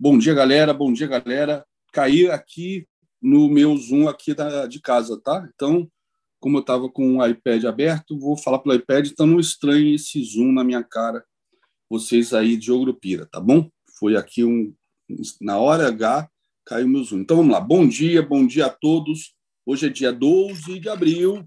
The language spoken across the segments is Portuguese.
Bom dia, galera. Bom dia, galera. Caí aqui no meu Zoom aqui da, de casa, tá? Então, como eu estava com o iPad aberto, vou falar pelo iPad, então não estranhe esse Zoom na minha cara, vocês aí de Ogrupira, tá bom? Foi aqui um na hora H caiu meu Zoom. Então vamos lá. Bom dia, bom dia a todos. Hoje é dia 12 de abril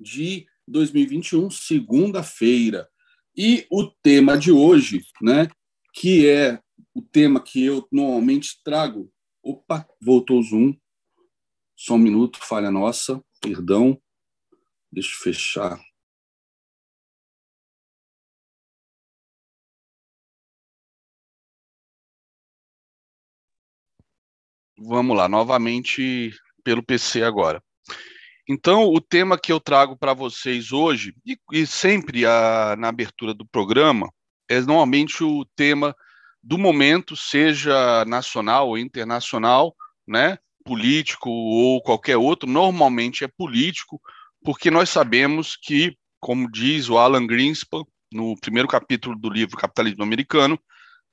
de 2021, segunda-feira. E o tema de hoje, né, que é o tema que eu normalmente trago. Opa, voltou o Zoom. Só um minuto, falha nossa, perdão. Deixa eu fechar. Vamos lá, novamente pelo PC agora. Então, o tema que eu trago para vocês hoje, e, e sempre a, na abertura do programa, é normalmente o tema do momento, seja nacional ou internacional, né, político ou qualquer outro, normalmente é político, porque nós sabemos que, como diz o Alan Greenspan, no primeiro capítulo do livro Capitalismo Americano,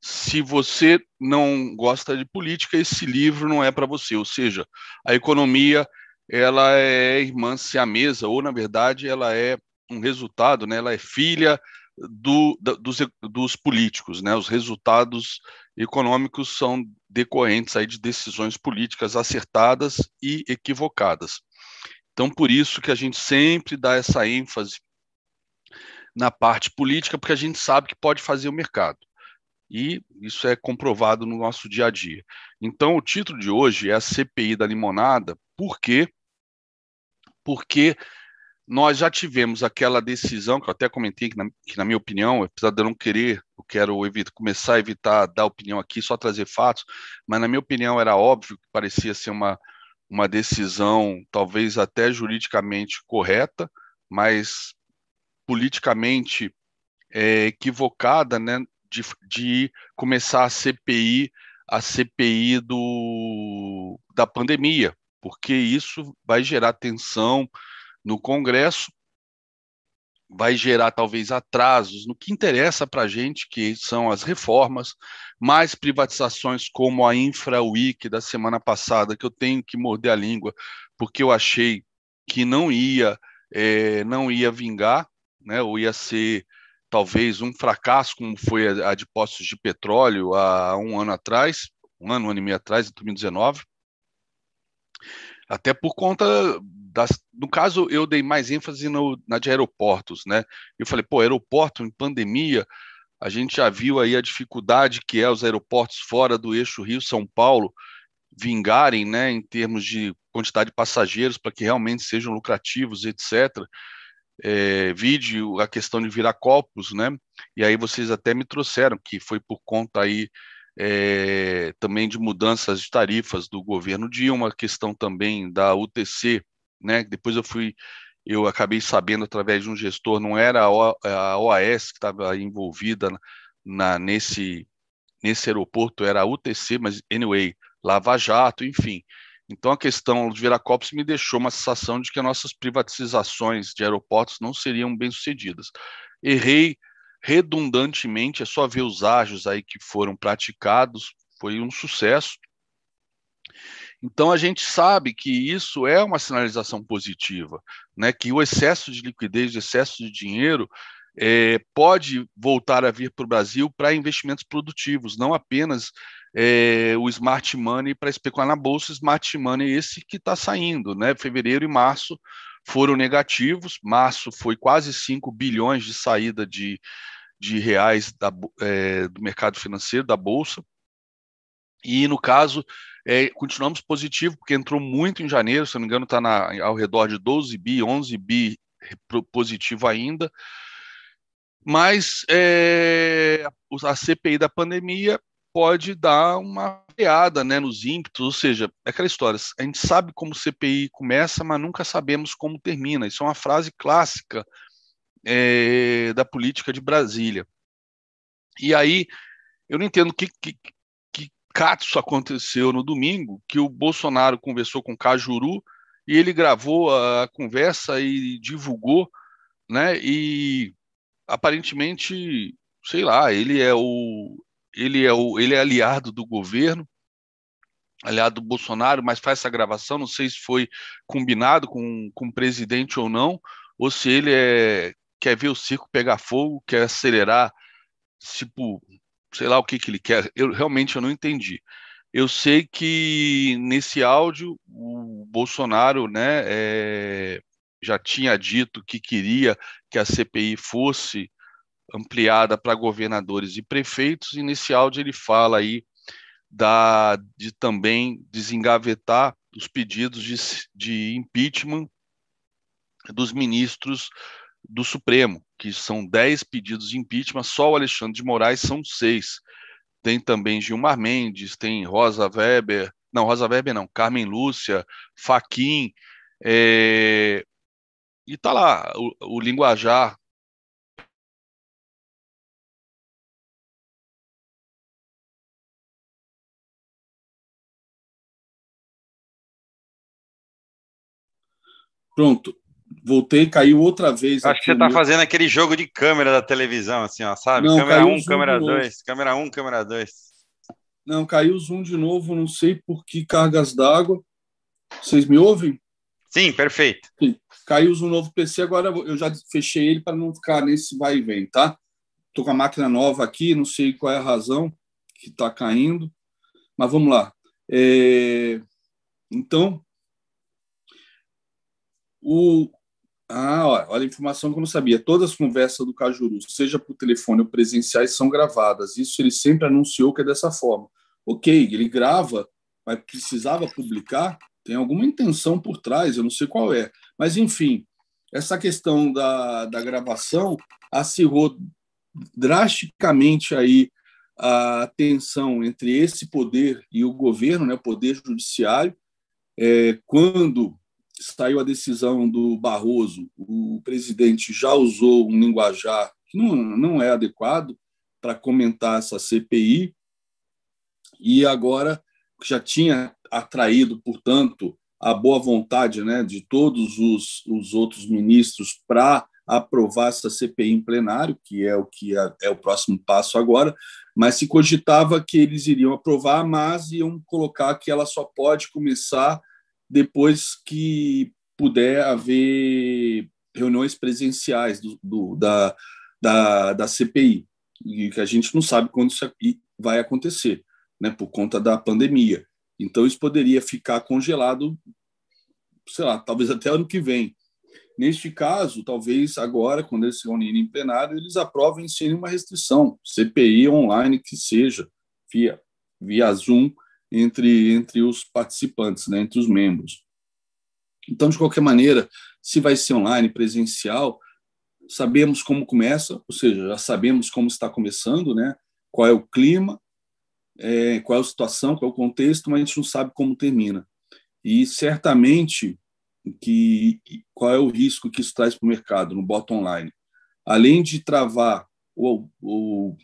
se você não gosta de política, esse livro não é para você. Ou seja, a economia ela é irmã siamesa, ou na verdade ela é um resultado, né? ela é filha do, da, dos, dos políticos. Né? Os resultados econômicos são decorrentes aí de decisões políticas acertadas e equivocadas. Então, por isso que a gente sempre dá essa ênfase na parte política, porque a gente sabe que pode fazer o mercado. E isso é comprovado no nosso dia a dia. Então, o título de hoje é a CPI da limonada, por quê? porque nós já tivemos aquela decisão, que eu até comentei que na, que na minha opinião, apesar de eu não querer, eu quero evitar, começar a evitar dar opinião aqui, só trazer fatos, mas na minha opinião era óbvio que parecia ser uma, uma decisão talvez até juridicamente correta, mas politicamente é, equivocada, né, de, de começar a CPI, a CPI do, da pandemia, porque isso vai gerar tensão no Congresso, vai gerar talvez atrasos no que interessa para a gente, que são as reformas, mais privatizações como a InfraWeek da semana passada, que eu tenho que morder a língua, porque eu achei que não ia, é, não ia vingar, né, ou ia ser talvez um fracasso, como foi a de postos de petróleo há um ano atrás, um ano, um ano e meio atrás, em 2019. Até por conta das. No caso, eu dei mais ênfase no, na de aeroportos, né? Eu falei, pô, aeroporto em pandemia, a gente já viu aí a dificuldade que é os aeroportos fora do eixo Rio-São Paulo vingarem, né, em termos de quantidade de passageiros para que realmente sejam lucrativos, etc. É, vídeo a questão de virar copos, né? E aí vocês até me trouxeram que foi por conta aí é, também de mudanças de tarifas do governo Dilma, questão também da UTC, né? Depois eu fui, eu acabei sabendo através de um gestor, não era a OAS que estava envolvida na, nesse nesse aeroporto, era a UTC, mas anyway, Lava Jato, enfim. Então a questão dos Viracopos me deixou uma sensação de que as nossas privatizações de aeroportos não seriam bem sucedidas. Errei redundantemente, é só ver os ágios aí que foram praticados, foi um sucesso. Então a gente sabe que isso é uma sinalização positiva, né? Que o excesso de liquidez, o excesso de dinheiro é, pode voltar a vir para o Brasil para investimentos produtivos, não apenas é, o smart money para especular na bolsa, smart money esse que está saindo, né? Fevereiro e março foram negativos, março foi quase 5 bilhões de saída de, de reais da, é, do mercado financeiro, da Bolsa, e no caso, é, continuamos positivo, porque entrou muito em janeiro, se não me engano, está ao redor de 12 bi, 11 bi positivo ainda, mas é, a CPI da pandemia pode dar uma freada né, nos ímpetos, ou seja, é aquela história, a gente sabe como CPI começa, mas nunca sabemos como termina. Isso é uma frase clássica é, da política de Brasília. E aí, eu não entendo que, que, cato aconteceu no domingo, que o Bolsonaro conversou com Cajuru e ele gravou a conversa e divulgou, né? E aparentemente, sei lá, ele é o ele é, o, ele é aliado do governo, aliado do Bolsonaro, mas faz essa gravação, não sei se foi combinado com, com o presidente ou não, ou se ele é, quer ver o circo pegar fogo, quer acelerar, tipo, sei lá o que, que ele quer, eu realmente eu não entendi. Eu sei que nesse áudio o Bolsonaro né, é, já tinha dito que queria que a CPI fosse ampliada para governadores e prefeitos, e nesse áudio ele fala aí da, de também desengavetar os pedidos de, de impeachment dos ministros do Supremo, que são dez pedidos de impeachment, só o Alexandre de Moraes são seis. Tem também Gilmar Mendes, tem Rosa Weber, não, Rosa Weber não, Carmen Lúcia, Faquim, é, e tá lá o, o linguajar Pronto. Voltei, caiu outra vez. Acho que você está meu... fazendo aquele jogo de câmera da televisão, assim, ó, sabe? Não, câmera 1, um, câmera 2, câmera 1, um, câmera 2. Não, caiu o zoom de novo, não sei por que cargas d'água. Vocês me ouvem? Sim, perfeito. Sim. Caiu o zoom novo PC, agora eu já fechei ele para não ficar nesse vai e vem, tá? Estou com a máquina nova aqui, não sei qual é a razão que está caindo, mas vamos lá. É... Então, o, ah, olha a informação que eu não sabia. Todas as conversas do Cajuru, seja por telefone ou presenciais, são gravadas. Isso ele sempre anunciou que é dessa forma. Ok, ele grava, mas precisava publicar? Tem alguma intenção por trás, eu não sei qual é. Mas, enfim, essa questão da, da gravação acirrou drasticamente aí a tensão entre esse poder e o governo, né, o poder judiciário, é, quando saiu a decisão do Barroso, o presidente já usou um linguajar que não, não é adequado para comentar essa CPI, e agora já tinha atraído, portanto, a boa vontade né, de todos os, os outros ministros para aprovar essa CPI em plenário, que é o que é, o próximo passo agora, mas se cogitava que eles iriam aprovar, mas iam colocar que ela só pode começar depois que puder haver reuniões presenciais do, do, da, da, da CPI, e que a gente não sabe quando isso vai acontecer, né, por conta da pandemia. Então, isso poderia ficar congelado, sei lá, talvez até ano que vem. Neste caso, talvez agora, quando eles se reunirem em plenário, eles aprovem sem nenhuma restrição, CPI online que seja, via, via Zoom, entre, entre os participantes, né, entre os membros. Então, de qualquer maneira, se vai ser online, presencial, sabemos como começa, ou seja, já sabemos como está começando, né, qual é o clima, é, qual é a situação, qual é o contexto, mas a gente não sabe como termina. E certamente que qual é o risco que isso traz para o mercado no bot online. Além de travar ou, ou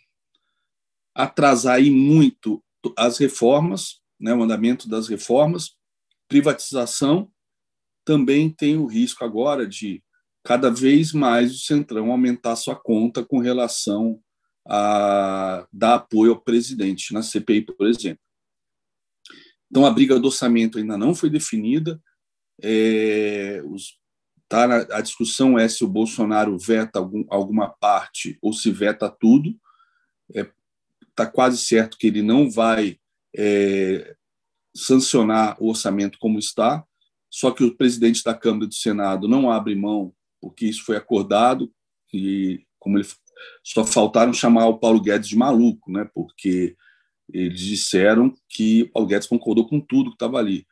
atrasar aí muito as reformas, né, o andamento das reformas, privatização, também tem o risco agora de cada vez mais o Centrão aumentar sua conta com relação a dar apoio ao presidente na CPI, por exemplo. Então, a briga do orçamento ainda não foi definida. É, os, tá a discussão é se o Bolsonaro veta algum, alguma parte ou se veta tudo. É, tá quase certo que ele não vai é, sancionar o orçamento como está, só que o presidente da Câmara e do Senado não abre mão, porque isso foi acordado, e como ele só faltaram chamar o Paulo Guedes de maluco, né? porque eles disseram que o Paulo Guedes concordou com tudo que estava ali.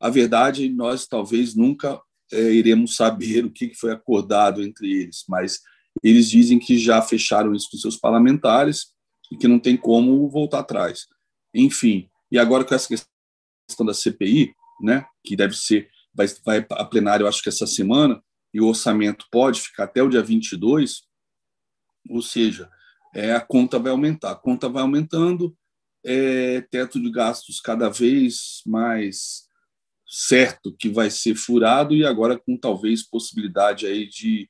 A verdade, nós talvez nunca é, iremos saber o que foi acordado entre eles, mas eles dizem que já fecharam isso com seus parlamentares e que não tem como voltar atrás. Enfim, e agora com essa questão da CPI, né, que deve ser, vai, vai a plenário, acho que essa semana, e o orçamento pode ficar até o dia 22, ou seja, é, a conta vai aumentar. A conta vai aumentando, é, teto de gastos cada vez mais certo que vai ser furado e agora com talvez possibilidade aí de,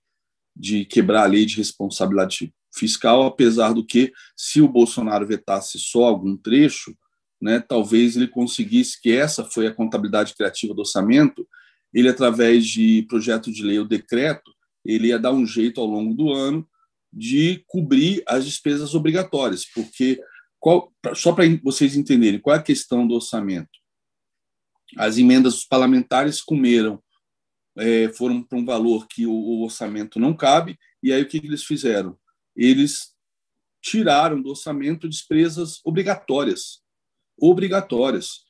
de quebrar a lei de responsabilidade fiscal, apesar do que, se o Bolsonaro vetasse só algum trecho, né, talvez ele conseguisse, que essa foi a contabilidade criativa do orçamento, ele, através de projeto de lei ou decreto, ele ia dar um jeito ao longo do ano de cobrir as despesas obrigatórias, porque qual, só para vocês entenderem qual é a questão do orçamento. As emendas parlamentares comeram, é, foram para um valor que o, o, orçamento não cabe, e aí o que, que eles fizeram? Eles tiraram do orçamento despesas obrigatórias, obrigatórias,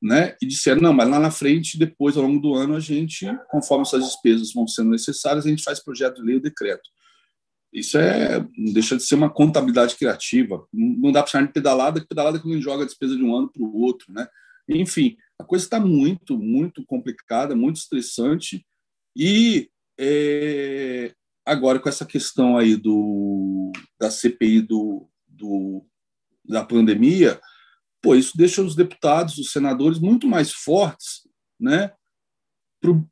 né? E disseram não, mas lá na frente, depois ao longo do ano, a gente, conforme essas despesas vão sendo necessárias, a gente faz projeto de lei ou decreto. Isso é deixa de ser uma contabilidade criativa. Não dá para chamar de pedalada, que pedalada é a gente joga a despesa de um ano para o outro, né? Enfim, a coisa está muito, muito complicada, muito estressante e é, agora com essa questão aí do da CPI do, do da pandemia, pô, isso deixa os deputados, os senadores muito mais fortes, né,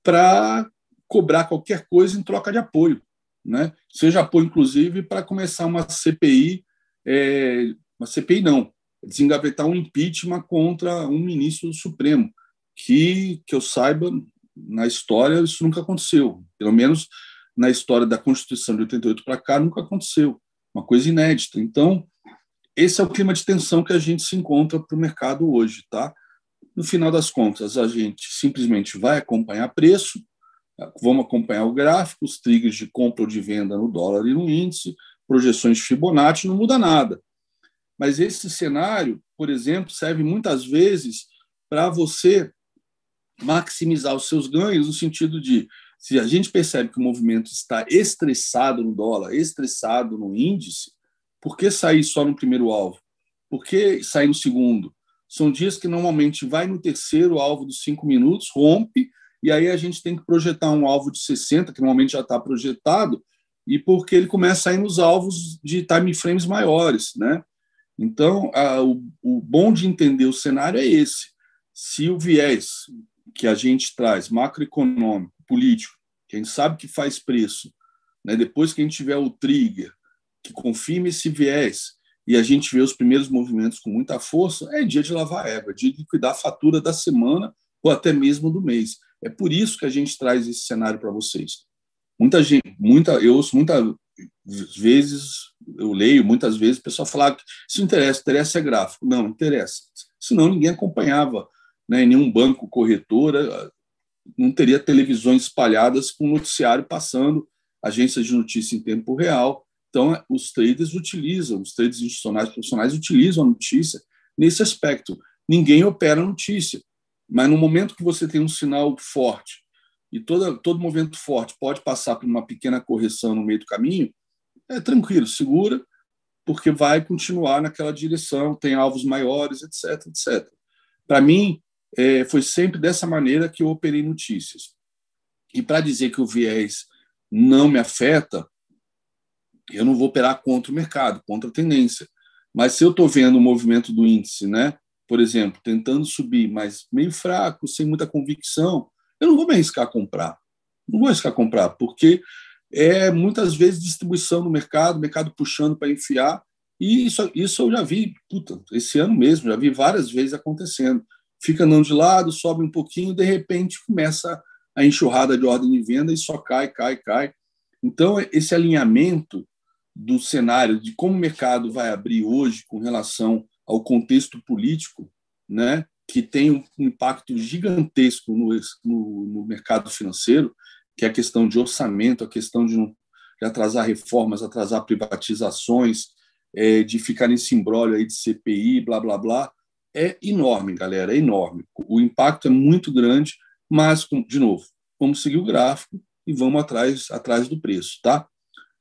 para cobrar qualquer coisa em troca de apoio né? seja apoio, inclusive, para começar uma CPI, é, uma CPI não, desengavetar um impeachment contra um ministro do Supremo, que, que eu saiba, na história isso nunca aconteceu, pelo menos na história da Constituição de 88 para cá nunca aconteceu, uma coisa inédita. Então, esse é o clima de tensão que a gente se encontra para o mercado hoje, tá? No final das contas, a gente simplesmente vai acompanhar preço, Vamos acompanhar o gráfico, os triggers de compra ou de venda no dólar e no índice, projeções de Fibonacci, não muda nada. Mas esse cenário, por exemplo, serve muitas vezes para você maximizar os seus ganhos, no sentido de, se a gente percebe que o movimento está estressado no dólar, estressado no índice, por que sair só no primeiro alvo? Por que sair no segundo? São dias que normalmente vai no terceiro alvo dos cinco minutos, rompe, e aí a gente tem que projetar um alvo de 60, que normalmente já está projetado, e porque ele começa a ir nos alvos de time frames maiores, né? Então, a, o, o bom de entender o cenário é esse. Se o viés que a gente traz, macroeconômico, político, que a gente sabe que faz preço, né? depois que a gente tiver o trigger, que confirme esse viés, e a gente vê os primeiros movimentos com muita força, é dia de lavar égua, dia de liquidar a fatura da semana ou até mesmo do mês. É por isso que a gente traz esse cenário para vocês. Muita gente, muita, eu ouço muitas vezes, eu leio muitas vezes o pessoal falar que isso interessa, interessa é gráfico. Não, interessa. Senão ninguém acompanhava, né, nenhum banco, corretora, não teria televisões espalhadas com noticiário passando, agências de notícia em tempo real. Então, os traders utilizam, os traders institucionais profissionais utilizam a notícia nesse aspecto. Ninguém opera notícia. Mas no momento que você tem um sinal forte e todo, todo movimento forte pode passar por uma pequena correção no meio do caminho, é tranquilo, segura, porque vai continuar naquela direção, tem alvos maiores, etc, etc. Para mim, é, foi sempre dessa maneira que eu operei notícias. E para dizer que o viés não me afeta, eu não vou operar contra o mercado, contra a tendência. Mas se eu estou vendo o movimento do índice, né, por exemplo, tentando subir, mas meio fraco, sem muita convicção, eu não vou me arriscar a comprar. Não vou arriscar a comprar, porque é muitas vezes distribuição no mercado, mercado puxando para enfiar, e isso, isso eu já vi, puta, esse ano mesmo, já vi várias vezes acontecendo. Fica andando de lado, sobe um pouquinho, de repente começa a enxurrada de ordem de venda e só cai, cai, cai. Então, esse alinhamento do cenário de como o mercado vai abrir hoje com relação ao contexto político, né, que tem um impacto gigantesco no, no, no mercado financeiro, que é a questão de orçamento, a questão de, de atrasar reformas, atrasar privatizações, é, de ficar nesse embrólio aí de CPI, blá, blá, blá, é enorme, galera, é enorme. O impacto é muito grande, mas, de novo, vamos seguir o gráfico e vamos atrás, atrás do preço, tá?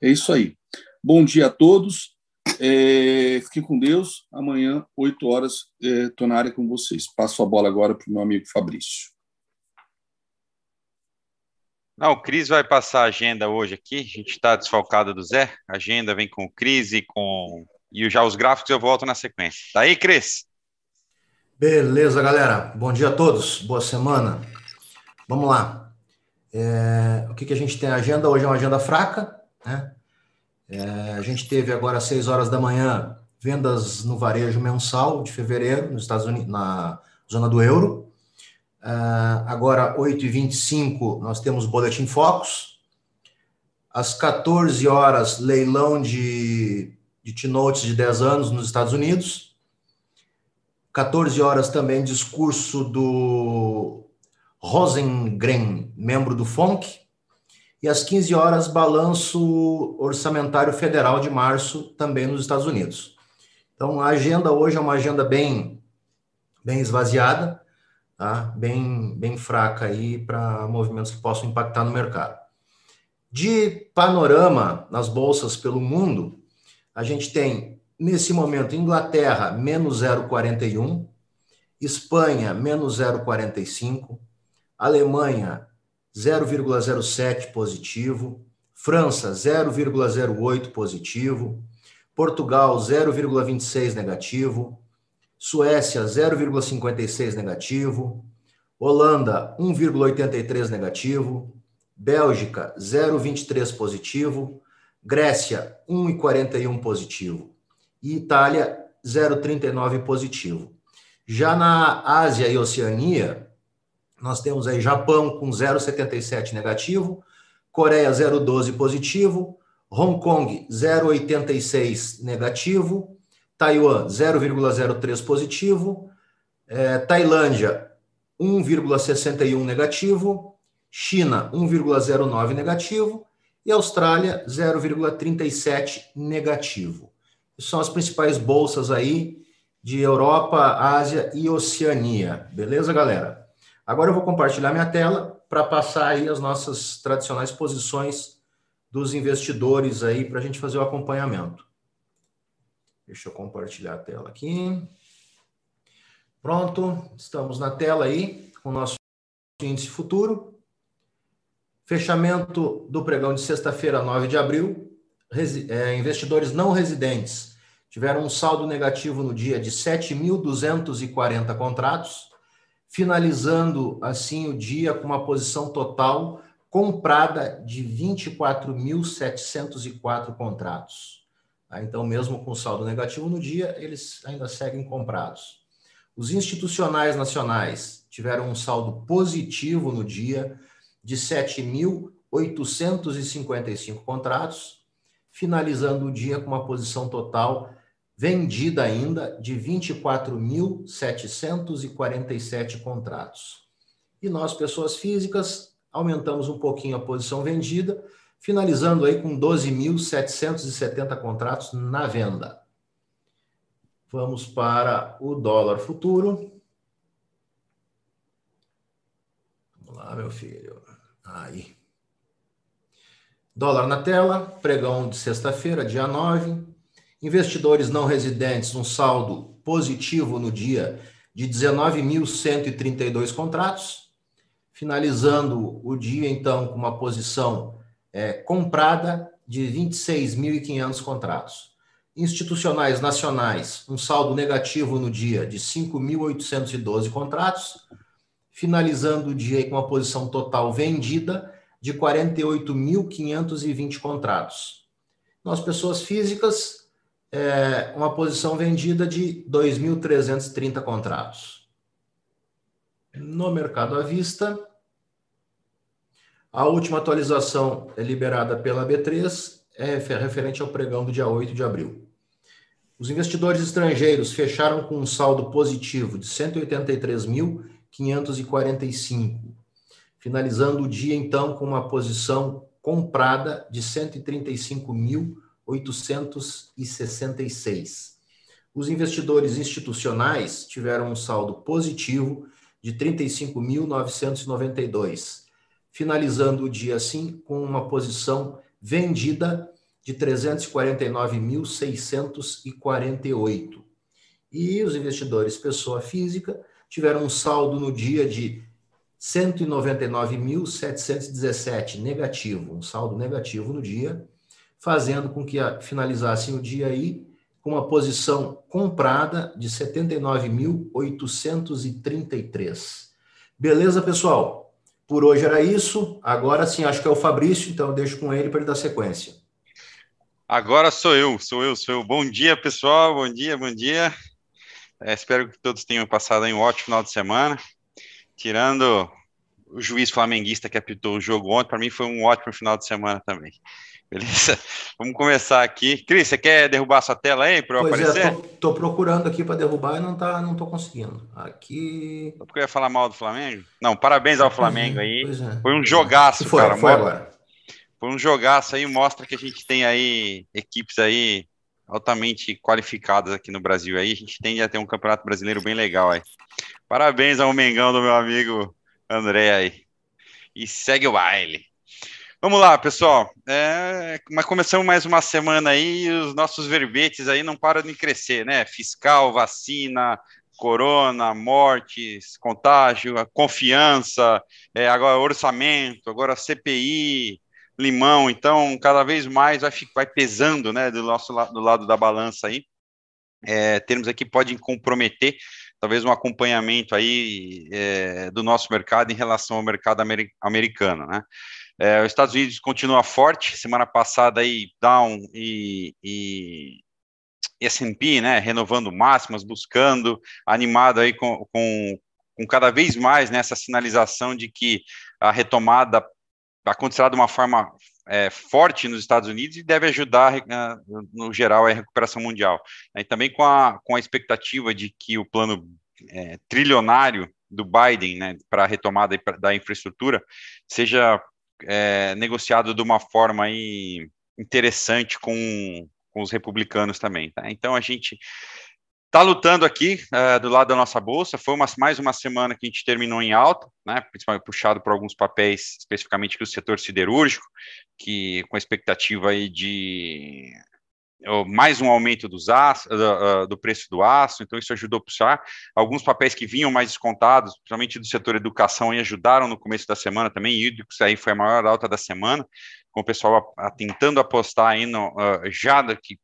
É isso aí. Bom dia a todos. É, com Deus. Amanhã, 8 horas, estou é, na área com vocês. Passo a bola agora para o meu amigo Fabrício. Não, o Cris vai passar a agenda hoje aqui. A gente está desfalcado do Zé. A agenda vem com o Cris e com. E já os gráficos eu volto na sequência. Tá aí, Cris? Beleza, galera. Bom dia a todos. Boa semana. Vamos lá. É... O que, que a gente tem? Agenda hoje é uma agenda fraca, né? É, a gente teve agora às 6 horas da manhã vendas no varejo mensal de fevereiro nos Estados Unidos, na zona do euro. Uh, agora, 8h25, nós temos Boletim Focus. Às 14 horas, leilão de, de T-Notes de 10 anos nos Estados Unidos. 14 horas também, discurso do Rosengren, membro do FONC. E às 15 horas, balanço orçamentário federal de março, também nos Estados Unidos. Então, a agenda hoje é uma agenda bem, bem esvaziada, tá? bem, bem fraca aí para movimentos que possam impactar no mercado. De panorama nas bolsas pelo mundo, a gente tem, nesse momento, Inglaterra, menos 0,41, Espanha, menos 0,45, Alemanha, 0,07 positivo, França 0,08 positivo, Portugal 0,26 negativo, Suécia 0,56 negativo, Holanda 1,83 negativo, Bélgica 0,23 positivo, Grécia 1,41 positivo e Itália 0,39 positivo. Já na Ásia e Oceania, nós temos aí Japão com 0,77 negativo, Coreia 0,12 positivo, Hong Kong 0,86 negativo, Taiwan 0,03 positivo, é, Tailândia 1,61 negativo, China 1,09 negativo e Austrália 0,37 negativo. São as principais bolsas aí de Europa, Ásia e Oceania. Beleza, galera? Agora eu vou compartilhar minha tela para passar aí as nossas tradicionais posições dos investidores aí para a gente fazer o acompanhamento. Deixa eu compartilhar a tela aqui. Pronto, estamos na tela aí com o nosso índice futuro. Fechamento do pregão de sexta-feira, 9 de abril. Resi é, investidores não residentes tiveram um saldo negativo no dia de 7.240 contratos finalizando assim o dia com uma posição total comprada de 24.704 contratos. Tá? Então, mesmo com saldo negativo no dia, eles ainda seguem comprados. Os institucionais nacionais tiveram um saldo positivo no dia de 7.855 contratos, finalizando o dia com uma posição total vendida ainda de 24.747 contratos. E nós, pessoas físicas, aumentamos um pouquinho a posição vendida, finalizando aí com 12.770 contratos na venda. Vamos para o dólar futuro. Vamos lá, meu filho. Aí. Dólar na tela, pregão de sexta-feira, dia 9, Investidores não residentes, um saldo positivo no dia de 19.132 contratos, finalizando o dia, então, com uma posição é, comprada de 26.500 contratos. Institucionais nacionais, um saldo negativo no dia de 5.812 contratos, finalizando o dia com uma posição total vendida de 48.520 contratos. Nós, pessoas físicas, é, uma posição vendida de 2.330 contratos. No mercado à vista, a última atualização é liberada pela B3 é referente ao pregão do dia 8 de abril. Os investidores estrangeiros fecharam com um saldo positivo de 183.545, finalizando o dia então com uma posição comprada de 135.000 866. Os investidores institucionais tiveram um saldo positivo de 35.992, finalizando o dia assim com uma posição vendida de 349.648. E os investidores pessoa física tiveram um saldo no dia de 199.717 negativo, um saldo negativo no dia, fazendo com que finalizassem o dia aí com uma posição comprada de 79.833. Beleza, pessoal? Por hoje era isso. Agora sim, acho que é o Fabrício, então eu deixo com ele para ele dar sequência. Agora sou eu, sou eu, sou eu. Bom dia, pessoal. Bom dia, bom dia. É, espero que todos tenham passado um ótimo final de semana. Tirando o juiz flamenguista que apitou o jogo ontem, para mim foi um ótimo final de semana também. Beleza? Vamos começar aqui. Cris, você quer derrubar sua tela aí para eu pois é, aparecer? É, tô, tô, procurando aqui para derrubar e não tá, não tô conseguindo. Aqui. Porque eu ia falar mal do Flamengo? Não, parabéns ao Flamengo aí. É, foi um jogaço, foi, cara. Foi agora. Foi um jogaço aí, mostra que a gente tem aí equipes aí altamente qualificadas aqui no Brasil aí. A gente tende a ter um campeonato brasileiro bem legal aí. Parabéns ao Mengão do meu amigo André aí. E segue o baile. Vamos lá, pessoal. É, mas começamos mais uma semana aí e os nossos verbetes aí não param de crescer, né? Fiscal, vacina, corona, mortes, contágio, confiança, é, agora orçamento, agora CPI, limão. Então, cada vez mais vai, vai pesando, né, do nosso do lado da balança aí. É, termos aqui podem comprometer talvez um acompanhamento aí é, do nosso mercado em relação ao mercado americano, né? É, os Estados Unidos continua forte, semana passada aí Down e, e S&P, né, renovando máximas, buscando, animado aí com, com, com cada vez mais nessa sinalização de que a retomada acontecerá de uma forma é, forte nos Estados Unidos e deve ajudar, é, no geral, a recuperação mundial. E também com a, com a expectativa de que o plano é, trilionário do Biden né, para a retomada da infraestrutura seja é, negociado de uma forma aí interessante com, com os republicanos também. Tá? Então a gente está lutando aqui uh, do lado da nossa bolsa. Foi uma, mais uma semana que a gente terminou em alta, né? principalmente puxado por alguns papéis, especificamente do setor siderúrgico, que com expectativa aí de mais um aumento dos aço, do, do, preço do aço, então isso ajudou a puxar. Alguns papéis que vinham mais descontados, principalmente do setor educação, e ajudaram no começo da semana também. Hídricos aí foi a maior alta da semana, com o pessoal tentando apostar aí no, uh, já que,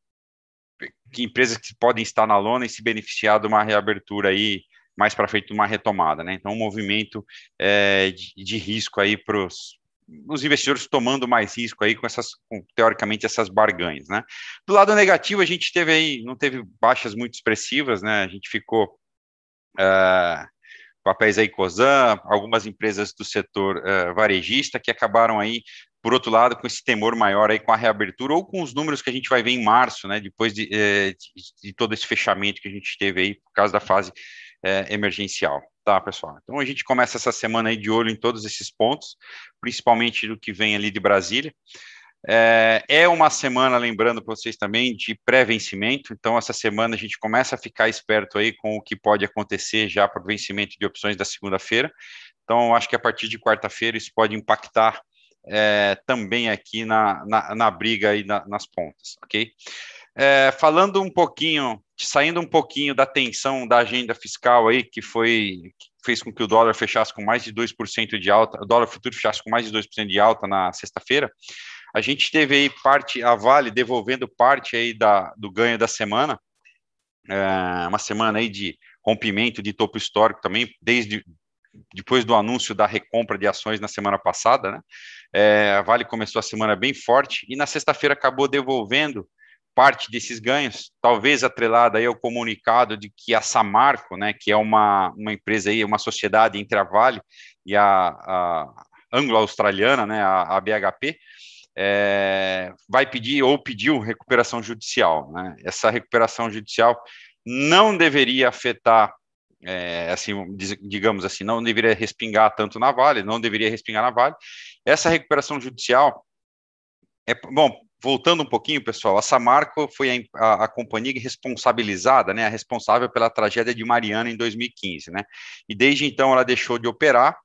que empresas que podem estar na lona e se beneficiar de uma reabertura aí mais para frente, uma retomada, né? Então, um movimento é, de, de risco aí para os os investidores tomando mais risco aí com essas, com, teoricamente, essas barganhas, né? Do lado negativo, a gente teve aí, não teve baixas muito expressivas, né? A gente ficou uh, papéis aí COSAN, algumas empresas do setor uh, varejista que acabaram aí, por outro lado, com esse temor maior aí com a reabertura ou com os números que a gente vai ver em março, né? Depois de, uh, de, de todo esse fechamento que a gente teve aí por causa da fase emergencial. Tá, pessoal? Então a gente começa essa semana aí de olho em todos esses pontos, principalmente do que vem ali de Brasília. É, é uma semana, lembrando para vocês também, de pré-vencimento, então essa semana a gente começa a ficar esperto aí com o que pode acontecer já para o vencimento de opções da segunda-feira. Então, acho que a partir de quarta-feira isso pode impactar é, também aqui na, na, na briga aí na, nas pontas, ok? É, falando um pouquinho, saindo um pouquinho da tensão da agenda fiscal aí, que foi que fez com que o dólar fechasse com mais de 2% de alta, o dólar futuro fechasse com mais de 2% de alta na sexta-feira, a gente teve aí parte, a Vale devolvendo parte aí da, do ganho da semana, é, uma semana aí de rompimento de topo histórico também, desde depois do anúncio da recompra de ações na semana passada, né? É, a Vale começou a semana bem forte e na sexta-feira acabou devolvendo parte desses ganhos, talvez atrelada aí ao comunicado de que a Samarco, né, que é uma, uma empresa aí, uma sociedade entre a Vale e a, a anglo-australiana, né, a, a BHP, é, vai pedir ou pediu recuperação judicial. Né? Essa recuperação judicial não deveria afetar, é, assim, digamos assim, não deveria respingar tanto na Vale, não deveria respingar na Vale. Essa recuperação judicial é bom voltando um pouquinho, pessoal, a Samarco foi a, a, a, companhia responsabilizada, né, a responsável pela tragédia de Mariana em 2015, né, e desde então ela deixou de operar,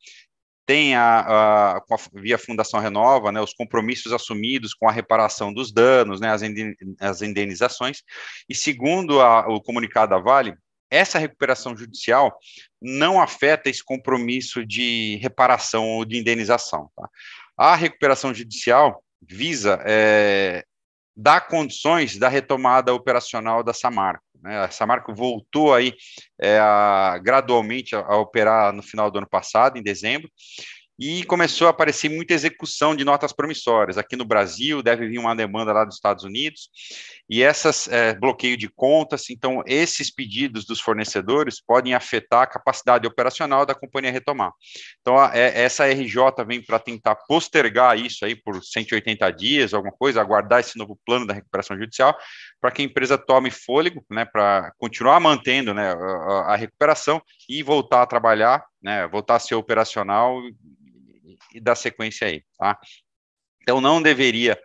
tem a, a, via Fundação Renova, né, os compromissos assumidos com a reparação dos danos, né, as, indenizações, e segundo a, o comunicado da Vale, essa recuperação judicial não afeta esse compromisso de reparação ou de indenização. Tá? A recuperação judicial visa é, dar condições da retomada operacional da Samarco. Né? A Samarco voltou aí é, a, gradualmente a, a, operar no final do ano passado, em dezembro, e começou a aparecer muita execução de notas promissórias. Aqui no Brasil deve vir uma demanda lá dos Estados Unidos, e essas é, bloqueio de contas, então esses pedidos dos fornecedores podem afetar a capacidade operacional da companhia retomar. Então a, é, essa RJ vem para tentar postergar isso aí por 180 dias, alguma coisa, aguardar esse novo plano da recuperação judicial, para que a empresa tome fôlego, né, para continuar mantendo né, a, a recuperação e voltar a trabalhar, né, voltar a ser operacional e dar sequência aí, tá? Então não deveria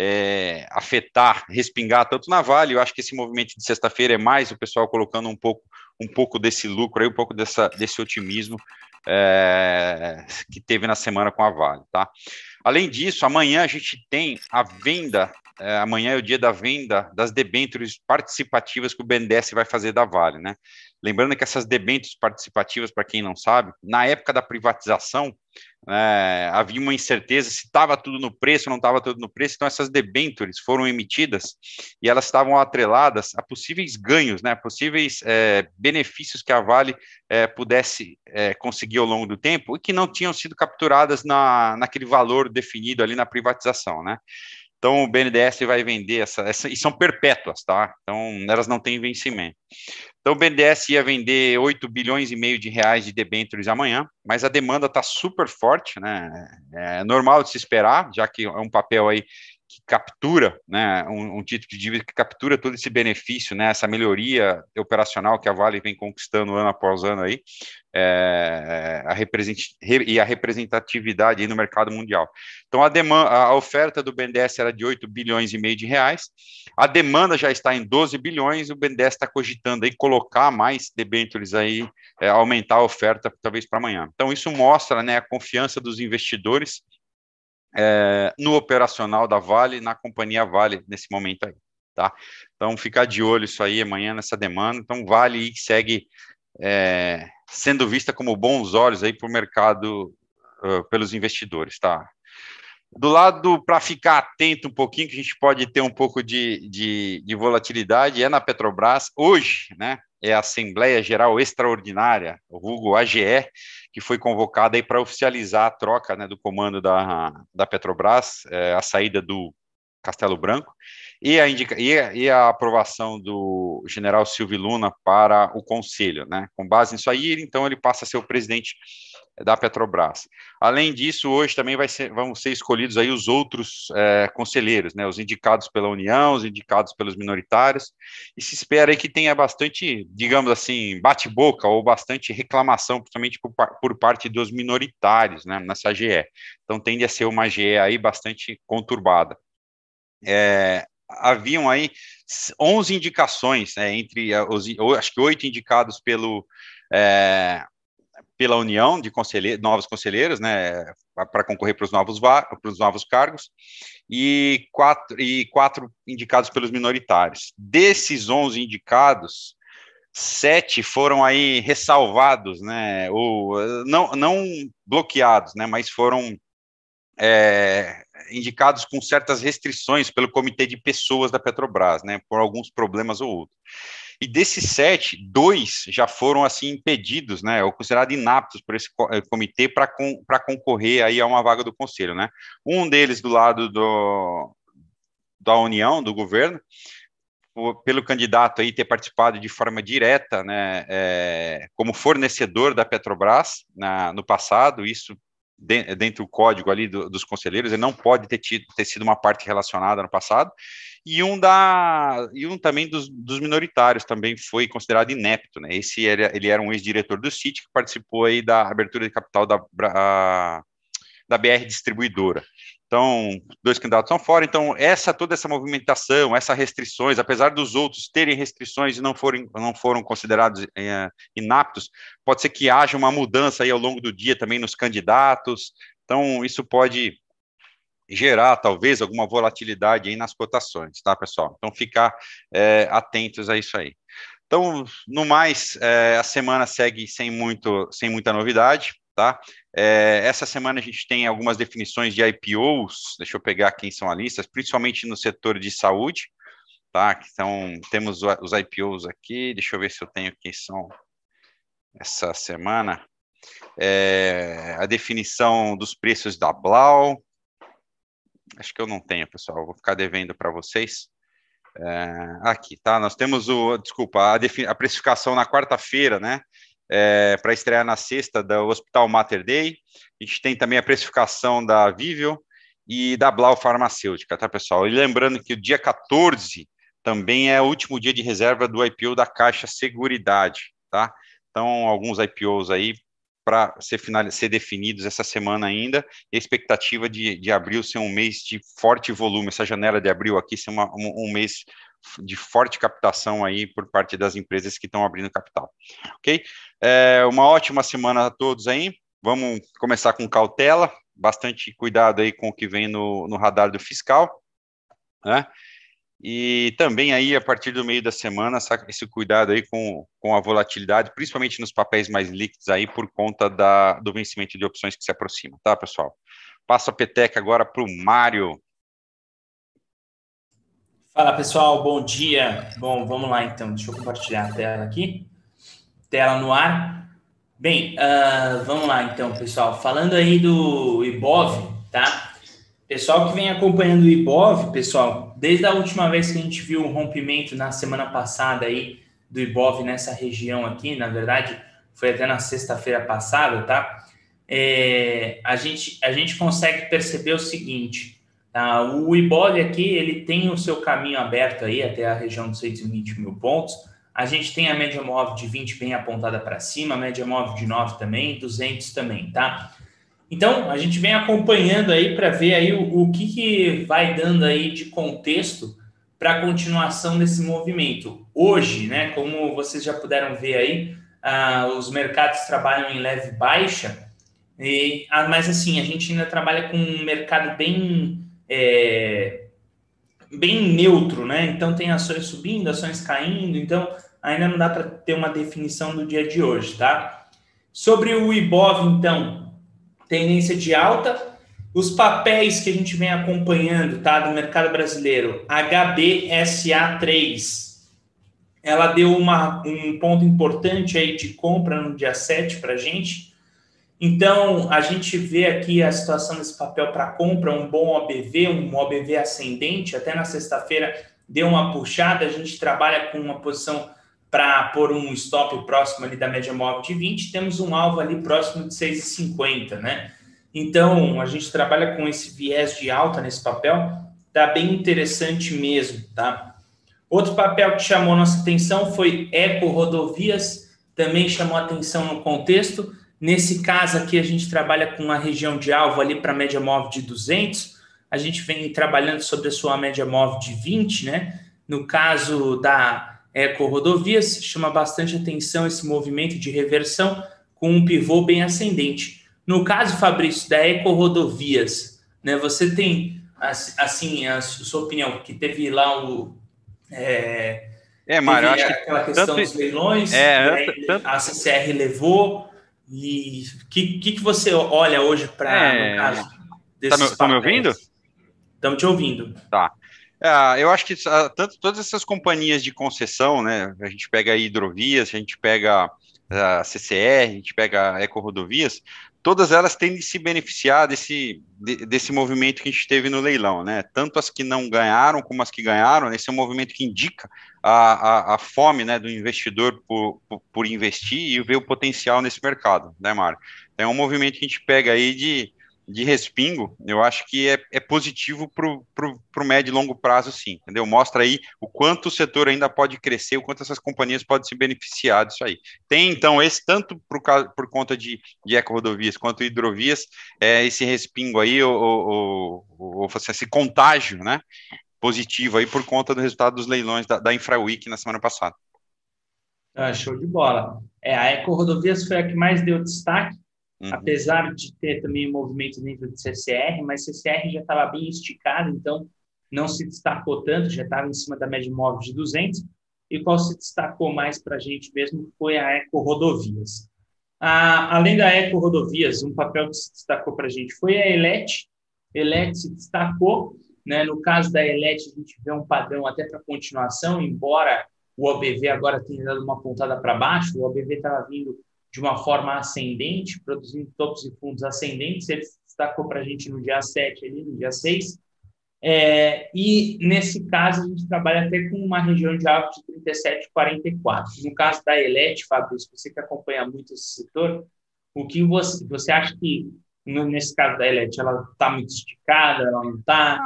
é, afetar, respingar tanto na Vale. Eu acho que esse movimento de sexta-feira é mais o pessoal colocando um pouco, um pouco desse lucro aí, um pouco dessa, desse otimismo é, que teve na semana com a Vale, tá? Além disso, amanhã a gente tem a venda, é, amanhã é o dia da venda das debêntures participativas que o BNDES vai fazer da Vale, né? Lembrando que essas debêntures participativas, para quem não sabe, na época da privatização, é, havia uma incerteza se estava tudo no preço ou não estava tudo no preço, então essas debêntures foram emitidas e elas estavam atreladas a possíveis ganhos, né, possíveis é, benefícios que a Vale é, pudesse é, conseguir ao longo do tempo e que não tinham sido capturadas na, naquele valor definido ali na privatização, né. Então, o BNDES vai vender essa, essa, e são perpétuas, tá? Então, elas não têm vencimento. Então, o BNDES ia vender 8 bilhões e meio de reais de debêntures amanhã, mas a demanda está super forte, né? É normal de se esperar, já que é um papel aí que captura, né, um, um, título de dívida que captura todo esse benefício, né, essa melhoria operacional que a Vale vem conquistando ano após ano aí, é, a represent, e a representatividade no mercado mundial. Então, a, demanda, a oferta do BNDES era de 8 bilhões e meio de reais, a demanda já está em 12 bilhões, o BNDES está cogitando aí colocar mais debêntures aí, é, aumentar a oferta talvez para amanhã. Então, isso mostra, né, a confiança dos investidores é, no operacional da Vale, na companhia Vale, nesse momento aí, tá? Então, ficar de olho isso aí amanhã nessa demanda. Então, Vale segue é, sendo vista como bons olhos aí para o mercado, uh, pelos investidores, tá? Do lado, para ficar atento um pouquinho, que a gente pode ter um pouco de, de, de volatilidade, é na Petrobras. Hoje, né, é a Assembleia Geral Extraordinária, o vulgo AGE, que foi convocada aí para oficializar a troca né, do comando da, da Petrobras, é, a saída do Castelo Branco, e a, indica, e, a, e a aprovação do general Silvio Luna para o conselho, né? Com base nisso aí, então ele passa a ser o presidente da Petrobras. Além disso, hoje também ser, vão ser escolhidos aí os outros é, conselheiros, né, os indicados pela União, os indicados pelos minoritários, e se espera aí que tenha bastante, digamos assim, bate-boca ou bastante reclamação, principalmente por, por, parte dos minoritários, né, nessa GE. Então tende a ser uma GE aí bastante conturbada. É, haviam aí 11 indicações, né, entre os, acho que oito indicados pelo é, pela União de conselhe novos conselheiros, né, para concorrer para os novos, novos cargos, e quatro, e quatro indicados pelos minoritários. Desses 11 indicados, sete foram aí ressalvados, né, ou não, não bloqueados, né, mas foram é, indicados com certas restrições pelo comitê de pessoas da Petrobras, né, por alguns problemas ou outros. E desses sete, dois já foram assim impedidos, né, ou considerados inaptos por esse eh, comitê para com, concorrer aí a uma vaga do conselho, né? Um deles do lado do, da União, do governo, pelo candidato aí ter participado de forma direta, né, é, como fornecedor da Petrobras na, no passado, isso dentro do código ali do, dos conselheiros, ele não pode ter, tido, ter sido uma parte relacionada no passado, e um da e um também dos, dos minoritários também foi considerado inepto, né? Esse era, ele era um ex-diretor do CIT que participou aí da abertura de capital da, da BR distribuidora. Então, dois candidatos são fora. Então, essa toda essa movimentação, essas restrições, apesar dos outros terem restrições e não forem não foram considerados é, inaptos, pode ser que haja uma mudança aí ao longo do dia também nos candidatos. Então, isso pode gerar talvez alguma volatilidade aí nas cotações, tá, pessoal? Então, ficar é, atentos a isso aí. Então, no mais, é, a semana segue sem muito, sem muita novidade. Tá? É, essa semana a gente tem algumas definições de IPOs, deixa eu pegar quem são as listas, principalmente no setor de saúde, tá? Então, temos os IPOs aqui, deixa eu ver se eu tenho quem são essa semana. é, a definição dos preços da Blau. Acho que eu não tenho, pessoal, vou ficar devendo para vocês. É, aqui, tá? Nós temos o, desculpa, a, a precificação na quarta-feira, né? É, para estrear na sexta do Hospital Mater Dei. A gente tem também a precificação da Vivio e da Blau Farmacêutica, tá, pessoal? E lembrando que o dia 14 também é o último dia de reserva do IPO da Caixa Seguridade, tá? Então, alguns IPOs aí para ser, ser definidos essa semana ainda, e a expectativa de, de abril ser um mês de forte volume, essa janela de abril aqui ser uma, um, um mês de forte captação aí por parte das empresas que estão abrindo capital, ok? É, uma ótima semana a todos aí, vamos começar com cautela, bastante cuidado aí com o que vem no, no radar do fiscal, né? E também aí, a partir do meio da semana, esse cuidado aí com, com a volatilidade, principalmente nos papéis mais líquidos aí, por conta da, do vencimento de opções que se aproxima, tá, pessoal? Passo a peteca agora para o Mário. Fala, pessoal, bom dia. Bom, vamos lá então, deixa eu compartilhar a tela aqui. Tela no ar. Bem, uh, vamos lá então, pessoal. Falando aí do Ibov, tá? Pessoal que vem acompanhando o Ibov, pessoal, desde a última vez que a gente viu um rompimento na semana passada aí do Ibov nessa região aqui, na verdade, foi até na sexta-feira passada, tá? É, a, gente, a gente consegue perceber o seguinte, tá? O Ibov aqui, ele tem o seu caminho aberto aí até a região dos 120 mil pontos, a gente tem a média móvel de 20 bem apontada para cima, a média móvel de 9 também, 200 também, tá? Então, a gente vem acompanhando aí para ver aí o, o que, que vai dando aí de contexto para a continuação desse movimento. Hoje, né, como vocês já puderam ver aí, ah, os mercados trabalham em leve baixa, e, ah, mas assim, a gente ainda trabalha com um mercado bem, é, bem neutro, né? Então tem ações subindo, ações caindo, então ainda não dá para ter uma definição do dia de hoje, tá? Sobre o Ibov, então, tendência de alta. Os papéis que a gente vem acompanhando, tá, do mercado brasileiro, HBSA3, ela deu uma, um ponto importante aí de compra no dia 7 para a gente. Então, a gente vê aqui a situação desse papel para compra, um bom OBV, um OBV ascendente, até na sexta-feira deu uma puxada, a gente trabalha com uma posição para pôr um stop próximo ali da média móvel de 20, temos um alvo ali próximo de 6,50, né? Então, a gente trabalha com esse viés de alta nesse papel, tá bem interessante mesmo, tá? Outro papel que chamou nossa atenção foi Eco Rodovias, também chamou atenção no contexto. Nesse caso aqui, a gente trabalha com a região de alvo ali para média móvel de 200, a gente vem trabalhando sobre a sua média móvel de 20, né? No caso da Eco-rodovias, chama bastante atenção esse movimento de reversão com um pivô bem ascendente. No caso, Fabrício, da Eco-rodovias, né, você tem, assim, a sua opinião, que teve lá o... É, é Mário, acho aquela questão tanto, dos leilões, é, tanto, a CCR levou, e o que, que, que, você olha hoje para, é, no caso, desses Está me, tá me ouvindo? Estamos te ouvindo. Tá. É, eu acho que ah, tanto todas essas companhias de concessão, né? A gente pega hidrovias, a gente pega a CCR, a gente pega a Ecorodovias, todas elas têm de se beneficiar desse, desse movimento que a gente teve no leilão, né? Tanto as que não ganharam como as que ganharam, esse é um movimento que indica a, a, a fome né, do investidor por, por, por, investir e ver o potencial nesse mercado, né, Mário? É um movimento que a gente pega aí de de respingo, eu acho que é, é positivo para o médio e longo prazo, sim, entendeu? Mostra aí o quanto o setor ainda pode crescer, o quanto essas companhias podem se beneficiar disso aí. Tem, então, esse, tanto por, por conta de, de eco-rodovias quanto hidrovias, é, esse respingo aí, ou, ou, esse contágio, né, positivo aí por conta do resultado dos leilões da, da InfraWeek na semana passada. Ah, show de bola. É, a eco-rodovias foi a que mais deu destaque, Uhum. Apesar de ter também um movimento dentro de CCR, mas CCR já estava bem esticado, então não se destacou tanto, já estava em cima da média móvel de 200. E qual se destacou mais para a gente mesmo foi a Eco Rodovias. Ah, além da Eco Rodovias, um papel que se destacou para a gente foi a Elet. Elet se destacou, né? no caso da Elet, a gente vê um padrão até para continuação, embora o OBV agora tenha dado uma pontada para baixo, o OBV estava vindo de uma forma ascendente, produzindo topos e fundos ascendentes. Ele destacou para a gente no dia 7, ali, no dia 6. É, e nesse caso, a gente trabalha até com uma região de alvo de 37,44. No caso da Elete, Fabrício, você que acompanha muito esse setor, o que você, você acha que, nesse caso da Elete, ela está muito esticada, ela não está?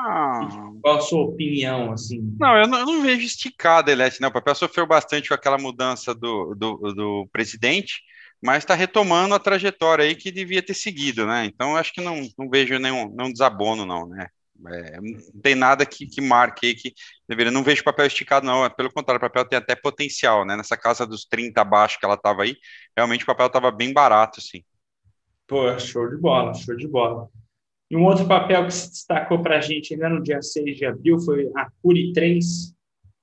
Qual a sua opinião? assim? Não, eu não, eu não vejo esticada a Elete, não. O papel sofreu bastante com aquela mudança do, do, do presidente, mas está retomando a trajetória aí que devia ter seguido, né? Então, acho que não, não vejo nenhum, nenhum desabono, não, né? É, não tem nada que, que marque aí que deveria. Não vejo papel esticado, não. Pelo contrário, o papel tem até potencial, né? Nessa casa dos 30 abaixo que ela estava aí, realmente o papel estava bem barato, assim. Pô, show de bola, show de bola. E um outro papel que se destacou para a gente ainda no dia 6 de abril foi a Curi 3.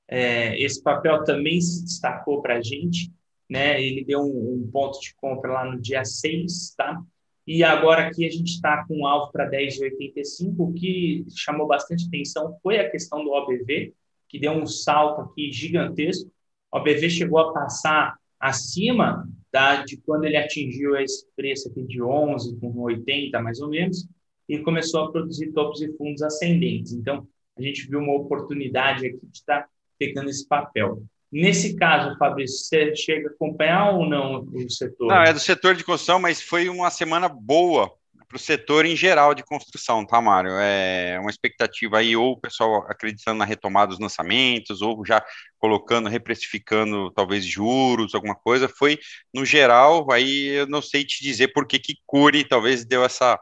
É, esse papel também se destacou para a gente, né? Ele deu um, um ponto de compra lá no dia 6, tá? E agora aqui a gente está com um alvo para 10,85. O que chamou bastante atenção foi a questão do OBV, que deu um salto aqui gigantesco. O OBV chegou a passar acima da, de quando ele atingiu esse preço aqui de 11, com 80 mais ou menos, e começou a produzir topos e fundos ascendentes. Então, a gente viu uma oportunidade aqui de estar tá pegando esse papel. Nesse caso, Fabrício, você chega a acompanhar ou não o setor? Não, é do setor de construção, mas foi uma semana boa para o setor em geral de construção, tá, Mário? É uma expectativa aí, ou o pessoal acreditando na retomada dos lançamentos, ou já colocando, reprecificando talvez juros, alguma coisa. Foi no geral, aí eu não sei te dizer por que que Cure talvez deu essa,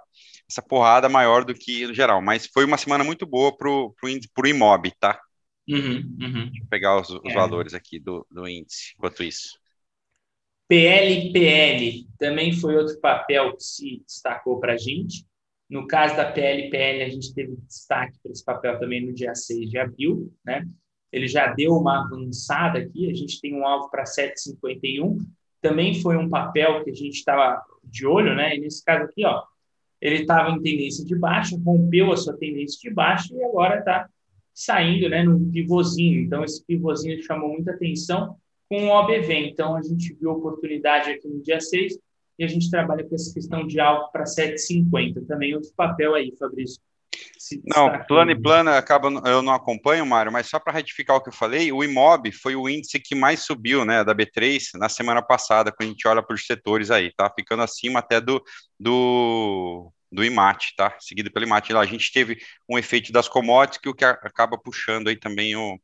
essa porrada maior do que no geral, mas foi uma semana muito boa para o Imob, tá? Uhum, uhum. Deixa eu pegar os, os é. valores aqui do, do índice, enquanto isso. PLPL também foi outro papel que se destacou para a gente. No caso da PLPL, a gente teve destaque para esse papel também no dia 6 de abril. Né? Ele já deu uma avançada aqui, a gente tem um alvo para 7,51. Também foi um papel que a gente estava de olho, né? E nesse caso aqui, ó, ele estava em tendência de baixa, rompeu a sua tendência de baixa e agora está saindo né, num pivôzinho. Então, esse pivôzinho chamou muita atenção com o OBV. Então, a gente viu oportunidade aqui no dia 6 e a gente trabalha com essa questão de alvo para 7,50. Também outro papel aí, Fabrício. Não, plano e plano acaba, eu não acompanho, Mário, mas só para retificar o que eu falei, o IMOB foi o índice que mais subiu, né, da B3 na semana passada, quando a gente olha para os setores aí, tá? Ficando acima até do, do do IMAT, tá? Seguido pelo IMAT. A gente teve um efeito das commodities que o que acaba puxando aí também o,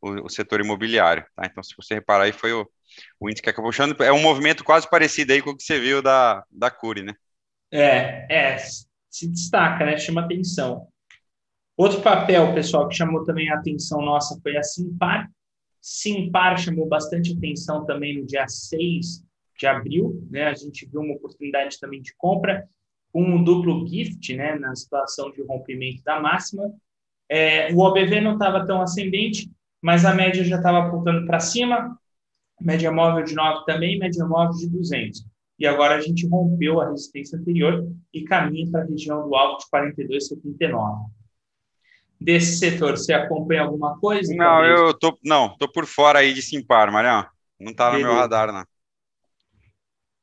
o, o, setor imobiliário, tá? Então, se você reparar aí, foi o, o índice que acabou puxando. É um movimento quase parecido aí com o que você viu da, da Curi, né? É, é, se destaca, né? Chama atenção. Outro papel, pessoal, que chamou também a atenção nossa foi a Simpar. Simpar chamou bastante atenção também no dia 6 de abril, né? A gente viu uma oportunidade também de compra com um duplo gift, né, na situação de rompimento da máxima. É, o OBV não estava tão ascendente, mas a média já estava apontando para cima, média móvel de 9 também, média móvel de 200. E agora a gente rompeu a resistência anterior e caminha para a região do alto de 42,79. Desse setor, você acompanha alguma coisa? Não, talvez? eu tô, não, tô por fora aí de Simpar, Mariano. Não está no meu radar, não.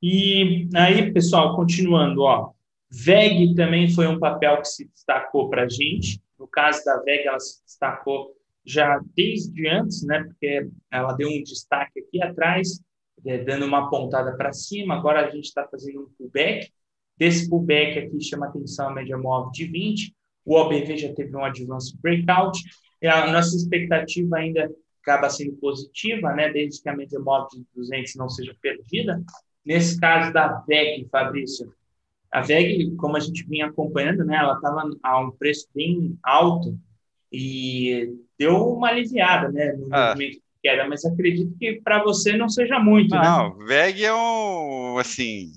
E aí, pessoal, continuando, ó, VEG também foi um papel que se destacou para a gente. No caso da VEG, ela se destacou já desde antes, né? Porque ela deu um destaque aqui atrás, é, dando uma pontada para cima. Agora a gente está fazendo um pullback. Desse pullback aqui chama atenção a média móvel de 20. O OBV já teve um advance breakout. E a nossa expectativa ainda acaba sendo positiva, né? Desde que a média móvel de 200 não seja perdida. Nesse caso da VEG, Fabrício, a VEG, como a gente vinha acompanhando, né, ela estava a um preço bem alto e deu uma aliviada, né, no ah. movimento de queda, mas acredito que para você não seja muito, né? não, né? VEG é um, assim,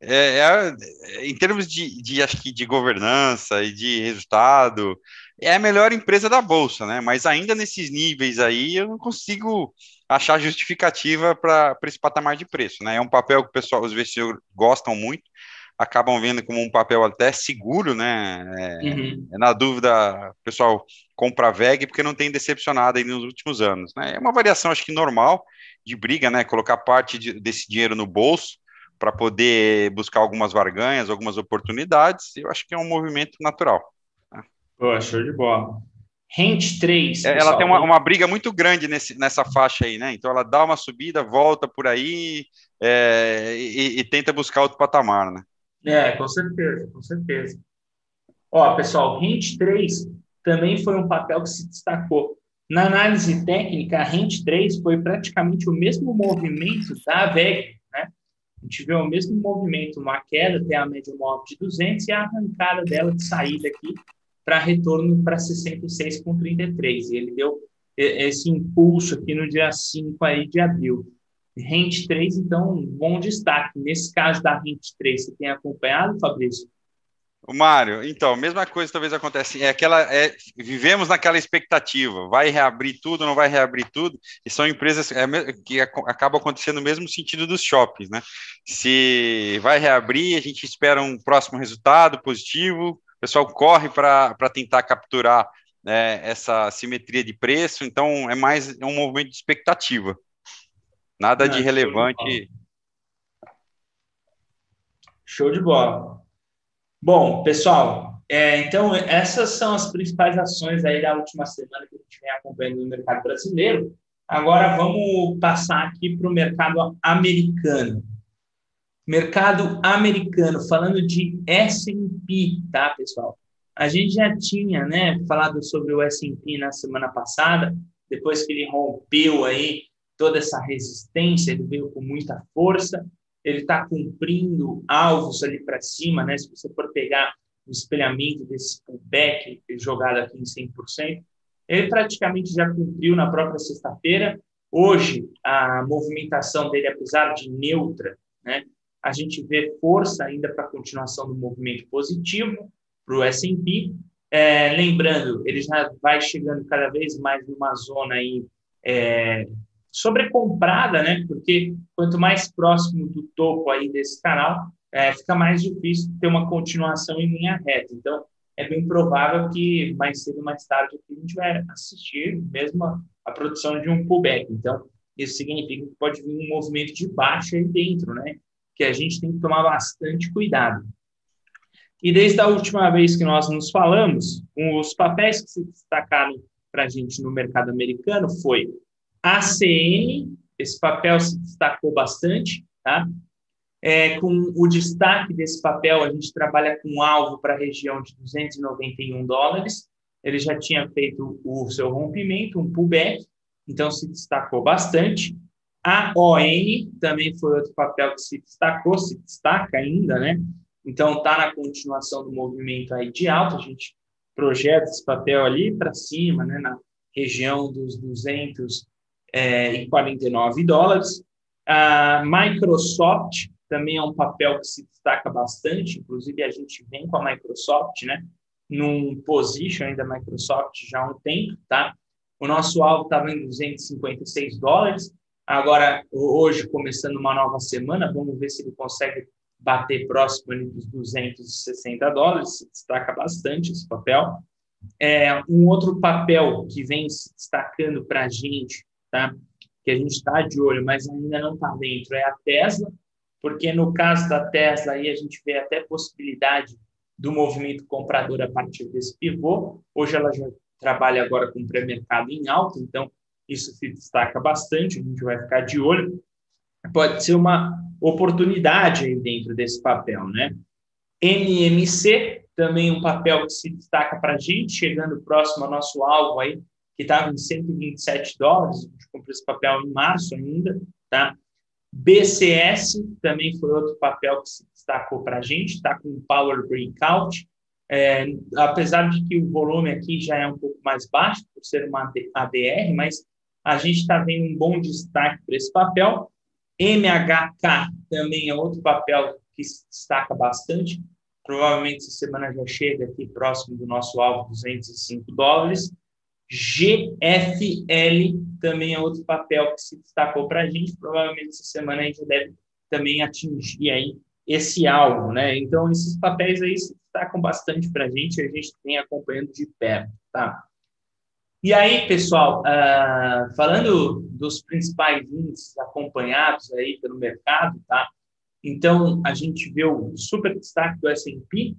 é, é, em termos de, de, acho que de governança e de resultado, é a melhor empresa da bolsa, né? Mas ainda nesses níveis aí, eu não consigo achar justificativa para esse patamar de preço, né? É um papel que o pessoal, os investidores gostam muito, acabam vendo como um papel até seguro, né? É, uhum. é na dúvida, o pessoal compra a VEG porque não tem decepcionado aí nos últimos anos, né? É uma variação, acho que normal de briga, né? Colocar parte de, desse dinheiro no bolso para poder buscar algumas barganhas, algumas oportunidades. Eu acho que é um movimento natural. Né? Pô, show de bola. Rente 3. É, ela tem uma, uma, briga muito grande nesse, nessa faixa aí, né? Então ela dá uma subida, volta por aí é, e, e, tenta buscar outro patamar, né? É, com certeza, com certeza. Ó, pessoal, Rente 3 também foi um papel que se destacou. Na análise técnica, a Rente 3 foi praticamente o mesmo movimento da VEG, né? A gente vê o mesmo movimento, uma queda até a média móvel de 200 e a arrancada dela de saída aqui para retorno para 66,33. E ele deu esse impulso aqui no dia 5 aí de abril. Rente 3, então, bom destaque. Nesse caso da Rente 3, você tem acompanhado, Fabrício? O Mário, então, mesma coisa talvez acontece. É aquela, é, vivemos naquela expectativa. Vai reabrir tudo, não vai reabrir tudo. E são empresas é, que acabam acontecendo no mesmo sentido dos shoppings, né? Se vai reabrir, a gente espera um próximo resultado positivo pessoal corre para tentar capturar né, essa simetria de preço, então é mais um movimento de expectativa. Nada de relevante. Show de bola. Bom, pessoal, é, então essas são as principais ações aí da última semana que a gente vem acompanhando no mercado brasileiro. Agora vamos passar aqui para o mercado americano. Mercado americano, falando de S&P, tá, pessoal? A gente já tinha, né, falado sobre o S&P na semana passada, depois que ele rompeu aí toda essa resistência, ele veio com muita força, ele está cumprindo alvos ali para cima, né? Se você for pegar o espelhamento desse pullback jogado aqui em 100%, ele praticamente já cumpriu na própria sexta-feira. Hoje, a movimentação dele, apesar de neutra, né, a gente vê força ainda para a continuação do movimento positivo para o S&P. É, lembrando, ele já vai chegando cada vez mais numa zona aí é, sobrecomprada, né? Porque quanto mais próximo do topo aí desse canal, é, fica mais difícil ter uma continuação em linha reta. Então, é bem provável que mais cedo ou mais tarde a gente vai assistir mesmo a, a produção de um pullback. Então, isso significa que pode vir um movimento de baixa aí dentro, né? que a gente tem que tomar bastante cuidado. E desde a última vez que nós nos falamos, os papéis que se destacaram para a gente no mercado americano foi ACN, esse papel se destacou bastante, tá? É, com o destaque desse papel, a gente trabalha com alvo para a região de 291 dólares. Ele já tinha feito o seu rompimento, um pullback, então se destacou bastante. A ON também foi outro papel que se destacou, se destaca ainda, né? Então, está na continuação do movimento aí de alta, a gente projeta esse papel ali para cima, né, na região dos 249 é, dólares. A Microsoft também é um papel que se destaca bastante, inclusive a gente vem com a Microsoft, né, num position ainda Microsoft já há um tempo, tá? O nosso alvo estava em 256 dólares, Agora, hoje, começando uma nova semana, vamos ver se ele consegue bater próximo ali dos 260 dólares, se destaca bastante esse papel. É, um outro papel que vem se destacando para a gente, tá? que a gente está de olho, mas ainda não está dentro, é a Tesla, porque no caso da Tesla aí a gente vê até possibilidade do movimento comprador a partir desse pivô. Hoje ela já trabalha agora com pré-mercado em alta, então isso se destaca bastante, a gente vai ficar de olho. Pode ser uma oportunidade aí dentro desse papel, né? NMC, também um papel que se destaca para a gente, chegando próximo ao nosso alvo aí, que estava em 127 dólares, a gente comprou esse papel em março ainda, tá? BCS também foi outro papel que se destacou para a gente, está com Power Breakout, é, apesar de que o volume aqui já é um pouco mais baixo, por ser uma ADR, mas a gente está vendo um bom destaque para esse papel. MHK também é outro papel que se destaca bastante. Provavelmente essa semana já chega aqui próximo do nosso alvo, 205 dólares. GFL também é outro papel que se destacou para a gente. Provavelmente essa semana a gente deve também atingir aí esse alvo, né? Então, esses papéis aí se destacam bastante para a gente, a gente vem acompanhando de perto, tá? E aí, pessoal, uh, falando dos principais índices acompanhados aí pelo mercado, tá? Então, a gente vê o super destaque do S&P,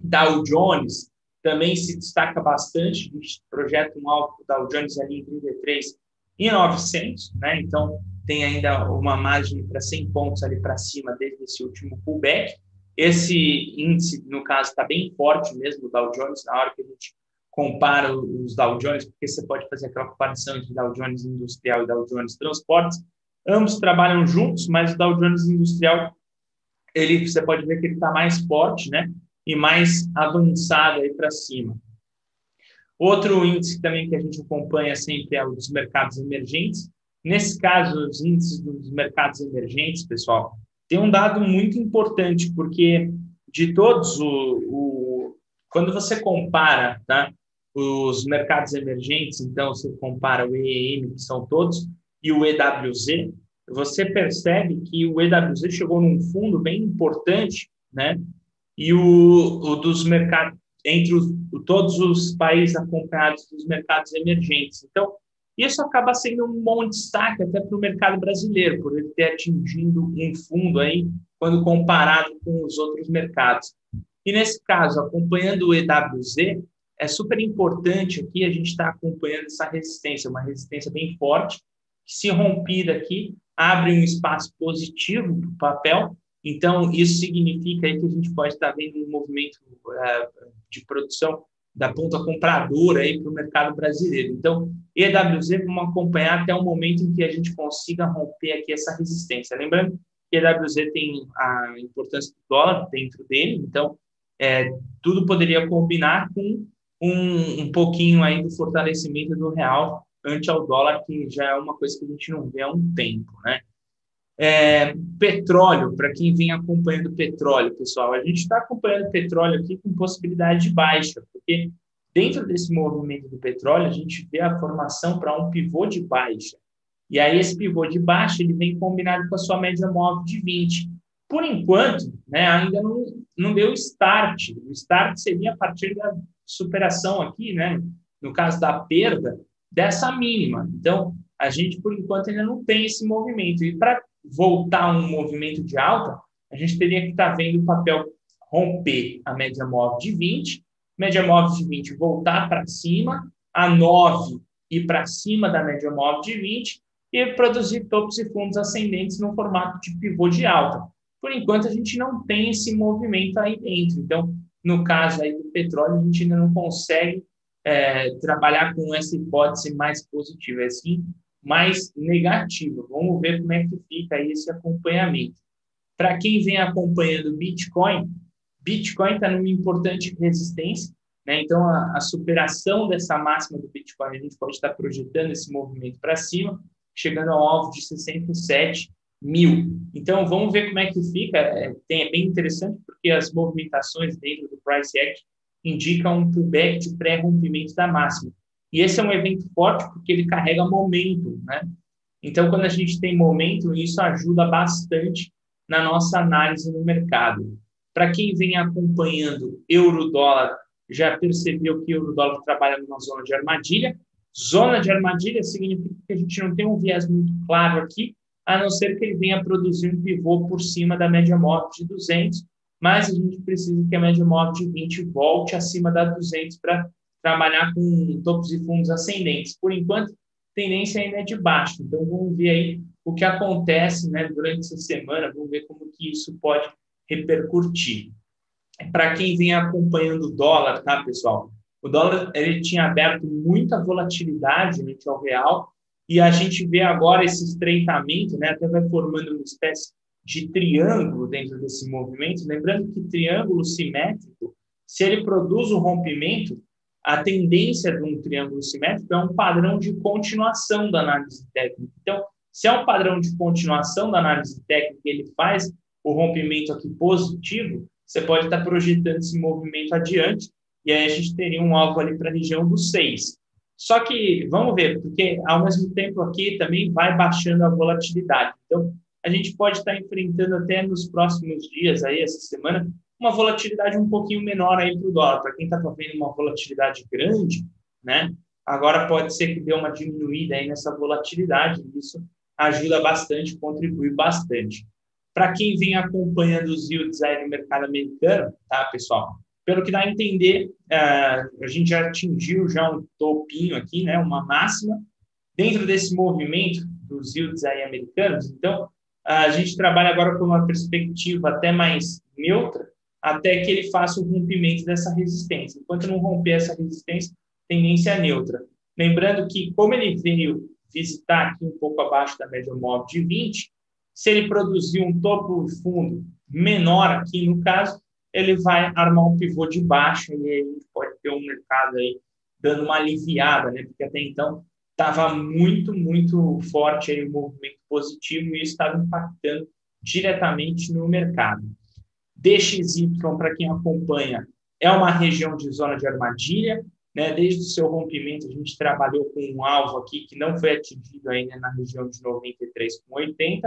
Dow Jones também se destaca bastante, gente projeta um do Dow Jones ali em 33 e 900, né? Então, tem ainda uma margem para 100 pontos ali para cima desde esse último pullback. Esse índice, no caso, está bem forte mesmo, o Dow Jones, na hora que a gente compara os Dow Jones, porque você pode fazer aquela comparação entre Dow Jones Industrial e Dow Jones Transportes. Ambos trabalham juntos, mas o Dow Jones Industrial, ele, você pode ver que ele está mais forte, né? E mais avançado aí para cima. Outro índice também que a gente acompanha sempre é o dos mercados emergentes. Nesse caso, os índices dos mercados emergentes, pessoal, tem um dado muito importante, porque de todos, o, o quando você compara tá, os mercados emergentes, então você compara o EEM, que são todos, e o EWZ, você percebe que o EWZ chegou num fundo bem importante, né? E o, o dos mercados, entre os, todos os países acompanhados dos mercados emergentes. Então, isso acaba sendo um bom destaque até para o mercado brasileiro, por ele ter atingido um fundo aí, quando comparado com os outros mercados. E nesse caso, acompanhando o EWZ, é super importante aqui a gente estar tá acompanhando essa resistência, uma resistência bem forte, que se rompida aqui, abre um espaço positivo para o papel, então isso significa aí que a gente pode estar vendo um movimento uh, de produção da ponta compradora para o mercado brasileiro. Então, EWZ vamos acompanhar até o momento em que a gente consiga romper aqui essa resistência. Lembrando que EWZ tem a importância do dólar dentro dele, então é, tudo poderia combinar com um, um pouquinho aí do fortalecimento do real ante ao dólar, que já é uma coisa que a gente não vê há um tempo, né? É, petróleo, para quem vem acompanhando petróleo, pessoal, a gente está acompanhando petróleo aqui com possibilidade de baixa, porque dentro desse movimento do petróleo, a gente vê a formação para um pivô de baixa. E aí, esse pivô de baixa ele vem combinado com a sua média móvel de 20. Por enquanto, né, ainda não, não deu start. O start seria a partir da superação aqui, né, no caso da perda, dessa mínima. Então, a gente, por enquanto, ainda não tem esse movimento. E para voltar um movimento de alta, a gente teria que estar tá vendo o papel romper a média móvel de 20, média móvel de 20 voltar para cima, a 9 ir para cima da média móvel de 20 e produzir topos e fundos ascendentes no formato de pivô de alta. Por enquanto, a gente não tem esse movimento aí dentro. Então, no caso aí do petróleo, a gente ainda não consegue é, trabalhar com essa hipótese mais positiva, é sim mais negativa. Vamos ver como é que fica esse acompanhamento. Para quem vem acompanhando Bitcoin, Bitcoin está numa importante resistência, né? então a, a, superação dessa máxima do Bitcoin, a gente pode estar projetando esse movimento para cima, chegando ao alvo de 67 mil. Então, vamos ver como é que fica. É, tem, é bem interessante, porque as movimentações dentro do Price Act indicam um pullback de pré-rompimento da máxima. E esse é um evento forte porque ele carrega momento, né? Então, quando a gente tem momento, isso ajuda bastante na nossa análise no mercado. Para quem vem acompanhando euro-dólar, já percebeu que euro-dólar trabalha numa zona de armadilha. Zona de armadilha significa que a gente não tem um viés muito claro aqui, a não ser que ele venha produzir um pivô por cima da média móvel de 200, mas a gente precisa que a média móvel de 20 volte acima da 200 para trabalhar com topos e fundos ascendentes. Por enquanto, tendência ainda é de baixo. Então, vamos ver aí o que acontece né, durante essa semana, vamos ver como que isso pode repercutir. Para quem vem acompanhando o dólar, tá, pessoal? O dólar ele tinha aberto muita volatilidade frente ao real, e a gente vê agora esse estreitamento, né, até vai formando uma espécie de triângulo dentro desse movimento. Lembrando que triângulo simétrico, se ele produz o rompimento, a tendência de um triângulo simétrico é um padrão de continuação da análise técnica. Então, se é um padrão de continuação da análise técnica, ele faz o rompimento aqui positivo, você pode estar projetando esse movimento adiante, e aí a gente teria um alvo ali para a região do 6. Só que, vamos ver, porque ao mesmo tempo aqui também vai baixando a volatilidade. Então, a gente pode estar enfrentando até nos próximos dias, aí, essa semana, uma volatilidade um pouquinho menor aí para o dólar. Para quem está vendo uma volatilidade grande, né? Agora pode ser que dê uma diminuída aí nessa volatilidade, isso ajuda bastante, contribui bastante. para quem vem acompanhando os yields aí no mercado americano, tá, pessoal? Pelo que dá a entender, uh, a gente já atingiu já um topinho aqui, né, uma máxima, dentro desse movimento dos yields aí americanos. Então, a gente trabalha agora com uma perspectiva até mais neutra, até que ele faça o rompimento dessa resistência. Enquanto não romper essa resistência, tendência neutra. Lembrando que, como ele veio visitar aqui um pouco abaixo da média móvel de 20, se ele produzir um topo fundo menor aqui, no caso, ele vai armar um pivô de baixa e aí pode ter um mercado aí dando uma aliviada, né? Porque até então estava muito, muito forte aí o movimento positivo e isso estava impactando diretamente no mercado. DXY, para quem acompanha, é uma região de zona de armadilha, né? Desde o seu rompimento, a gente trabalhou com um alvo aqui que não foi atingido ainda na região de 93,80.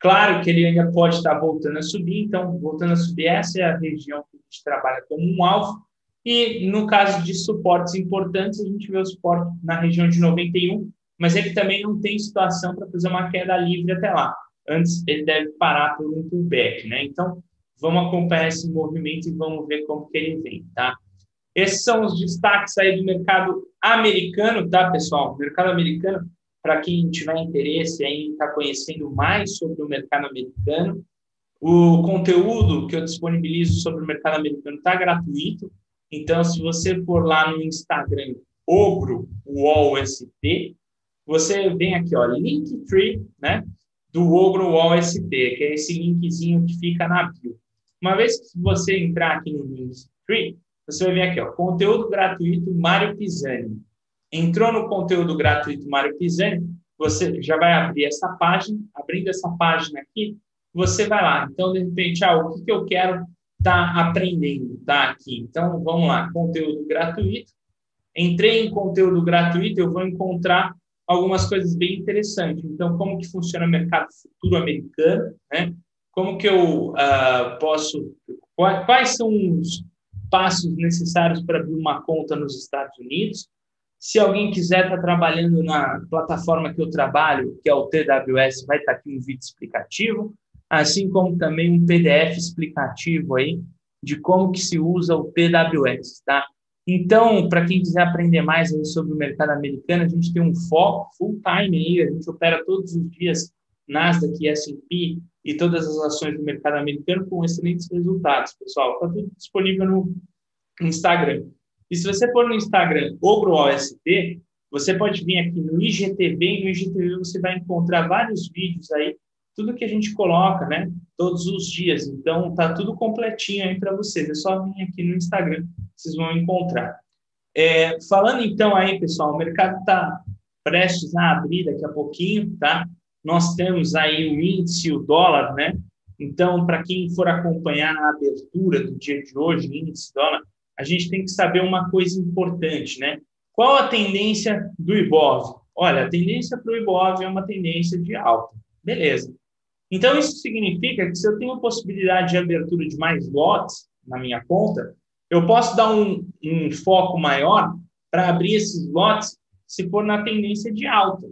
Claro que ele ainda pode estar voltando a subir, então, voltando a subir, essa é a região que a gente trabalha como um alvo. E no caso de suportes importantes, a gente vê o suporte na região de 91, mas ele também não tem situação para fazer uma queda livre até lá. Antes, ele deve parar por um pullback, né? Então, vamos acompanhar esse movimento e vamos ver como que ele vem, tá? Esses são os destaques aí do mercado americano, tá, pessoal? mercado americano, para quem tiver interesse em estar tá conhecendo mais sobre o mercado americano, o conteúdo que eu disponibilizo sobre o mercado americano está gratuito. Então, se você for lá no Instagram, Ogro UOLST, você vem aqui, ó, Linktree, né, do Ogro UOLST, que é esse linkzinho que fica na bio. Uma vez que você entrar aqui no Linktree, você vai ver aqui, ó, conteúdo gratuito Mário Pisani. Entrou no conteúdo gratuito Mário Pisani, você já vai abrir essa página. Abrindo essa página aqui, você vai lá. Então, de repente, ah, o que, que eu quero estar tá aprendendo tá aqui? Então, vamos lá, conteúdo gratuito. Entrei em conteúdo gratuito, eu vou encontrar algumas coisas bem interessantes. Então, como que funciona o mercado futuro americano, né? Como que eu uh, posso... Quais são os passos necessários para abrir uma conta nos Estados Unidos. Se alguém quiser estar tá trabalhando na plataforma que eu trabalho, que é o TWS, vai estar tá aqui um vídeo explicativo, assim como também um PDF explicativo aí de como que se usa o TWS, tá? Então, para quem quiser aprender mais sobre o mercado americano, a gente tem um foco full time aí, a gente opera todos os dias Nasdaq e S&P e todas as ações do mercado americano com excelentes resultados, pessoal. Está tudo disponível no Instagram. E se você for no Instagram OgroOST, você pode vir aqui no IGTV e no IGTV você vai encontrar vários vídeos aí, tudo que a gente coloca, né, todos os dias. Então, tá tudo completinho aí para vocês. É só vir aqui no Instagram, vocês vão encontrar. É, falando então aí, pessoal, o mercado está prestes a abrir daqui a pouquinho, tá? Nós temos aí o índice, o dólar, né? Então, para quem for acompanhar a abertura do dia de hoje, índice dólar, a gente tem que saber uma coisa importante, né? Qual a tendência do IBOV? Olha, a tendência para o IBOV é uma tendência de alta. Beleza. Então, isso significa que se eu tenho possibilidade de abertura de mais lotes na minha conta, eu posso dar um, um foco maior para abrir esses lotes se for na tendência de alta.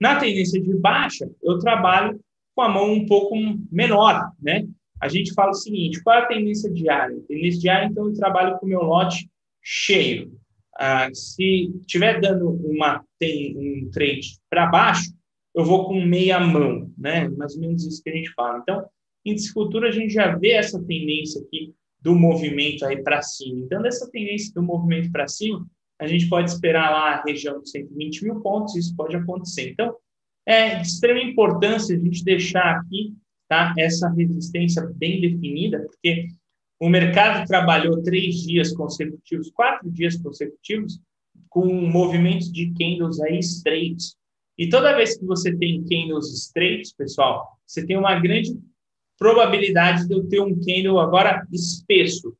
Na tendência de baixa, eu trabalho com a mão um pouco menor, né? A gente fala o seguinte, qual é a tendência diária? Tendência diária, então, eu trabalho com o meu lote cheio. Ah, se estiver dando uma, tem um trade para baixo, eu vou com meia mão, né? Mais ou menos isso que a gente fala. Então, índice futuro, a gente já vê essa tendência aqui do movimento aí para cima. Então, dessa tendência do movimento para cima, a gente pode esperar lá a região de 120 mil pontos, isso pode acontecer. Então, é de extrema importância a gente deixar aqui tá, essa resistência bem definida, porque o mercado trabalhou três dias consecutivos, quatro dias consecutivos, com movimentos de candles aí estreitos. E toda vez que você tem candles estreitos, pessoal, você tem uma grande probabilidade de eu ter um candle agora espesso.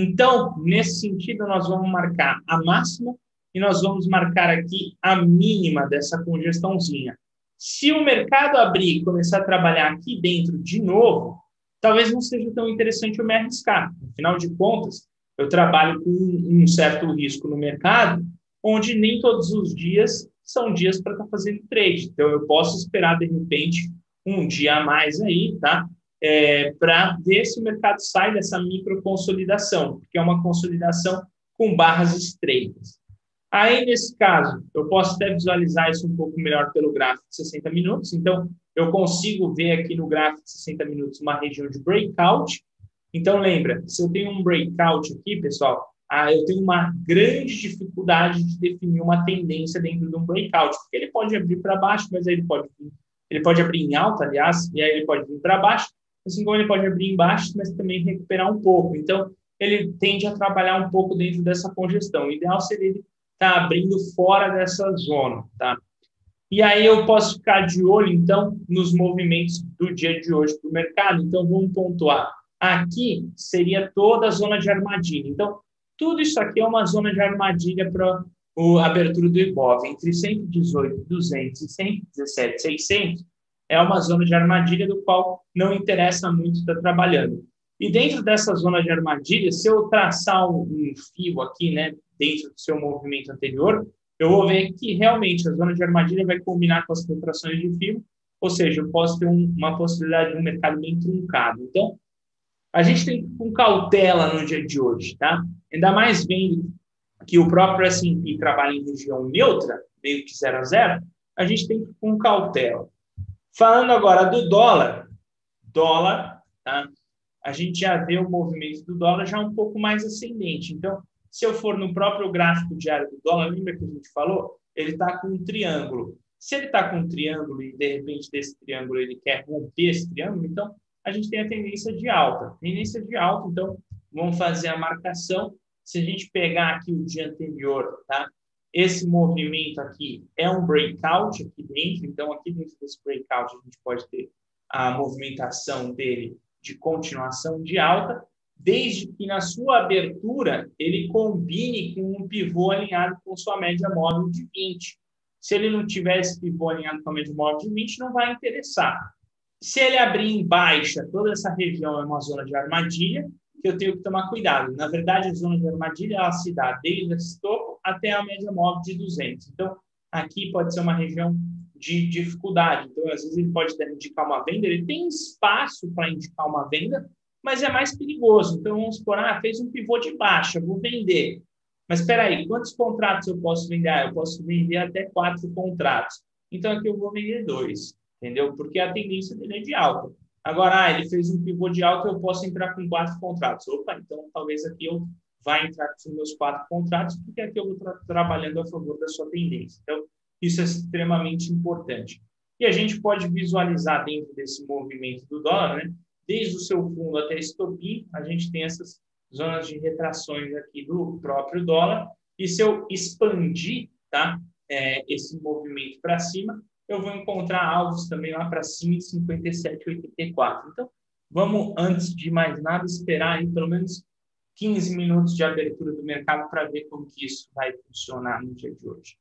Então, nesse sentido, nós vamos marcar a máxima e nós vamos marcar aqui a mínima dessa congestãozinha. Se o mercado abrir e começar a trabalhar aqui dentro de novo, talvez não seja tão interessante eu me arriscar. Afinal de contas, eu trabalho com um certo risco no mercado, onde nem todos os dias são dias para estar tá fazendo trade. Então, eu posso esperar, de repente, um dia a mais aí, tá? É, para ver se o mercado sai dessa microconsolidação, porque é uma consolidação com barras estreitas. Aí, nesse caso, eu posso até visualizar isso um pouco melhor pelo gráfico de 60 minutos. Então, eu consigo ver aqui no gráfico de 60 minutos uma região de breakout. Então, lembra, se eu tenho um breakout aqui, pessoal, ah, eu tenho uma grande dificuldade de definir uma tendência dentro de um breakout, porque ele pode abrir para baixo, mas aí ele pode, ele pode abrir em alta, aliás, e aí ele pode vir para baixo, assim como ele pode abrir embaixo, mas também recuperar um pouco. Então, ele tende a trabalhar um pouco dentro dessa congestão. O ideal seria ele estar tá abrindo fora dessa zona, tá? E aí eu posso ficar de olho, então, nos movimentos do dia de hoje para o mercado. Então, vamos pontuar. Aqui seria toda a zona de armadilha. Então, tudo isso aqui é uma zona de armadilha para a abertura do Ibov. Entre 118, 200 e 117, 600 é uma zona de armadilha do qual não interessa muito estar trabalhando. E dentro dessa zona de armadilha, se eu traçar um, fio aqui, né, dentro do seu movimento anterior, eu vou ver que realmente a zona de armadilha vai combinar com as contrações de fio, ou seja, eu posso ter um, uma possibilidade de um mercado bem truncado. Então, a gente tem que ir com cautela no dia de hoje, tá? Ainda mais vendo que o próprio S&P trabalha em região neutra, meio que zero a zero, a gente tem que ir com cautela. Falando agora do dólar, dólar, tá? a gente já vê o movimento do dólar já um pouco mais ascendente. Então, se eu for no próprio gráfico diário do dólar, lembra que a gente falou? Ele está com um triângulo. Se ele está com um triângulo e, de repente, desse triângulo ele quer romper esse triângulo, então a gente tem a tendência de alta. Tendência de alta, então, vamos fazer a marcação. Se a gente pegar aqui o dia anterior, tá? Esse movimento aqui é um breakout aqui dentro, então aqui dentro desse breakout a gente pode ter a movimentação dele de continuação de alta, desde que na sua abertura ele combine com um pivô alinhado com sua média móvel de 20. Se ele não tiver esse pivô alinhado com a média móvel de 20, não vai interessar. Se ele abrir em baixa, toda essa região é uma zona de armadilha, que eu tenho que tomar cuidado. Na verdade, a zona de armadilha ela se dá desde esse topo até a média móvel de 200. Então, aqui pode ser uma região de dificuldade. Então, às vezes, ele pode indicar uma venda, ele tem espaço para indicar uma venda, mas é mais perigoso. Então, vamos supor, ah, fez um pivô de baixa, vou vender. Mas espera aí, quantos contratos eu posso vender? Ah, eu posso vender até quatro contratos. Então, aqui eu vou vender dois, entendeu? Porque a tendência dele é de alta. Agora, ah, ele fez um pivô de alta, eu posso entrar com quatro contratos. Opa, então talvez aqui eu vá entrar com os meus quatro contratos, porque aqui eu vou tra trabalhando a favor da sua tendência. Então, isso é extremamente importante. E a gente pode visualizar dentro desse movimento do dólar, né? desde o seu fundo até estopim, a gente tem essas zonas de retrações aqui do próprio dólar. E se eu expandir tá, é, esse movimento para cima, eu vou encontrar alvos também lá para cima de 57,84. Então, vamos, antes de mais nada, esperar aí pelo menos 15 minutos de abertura do mercado para ver como que isso vai funcionar no dia de hoje.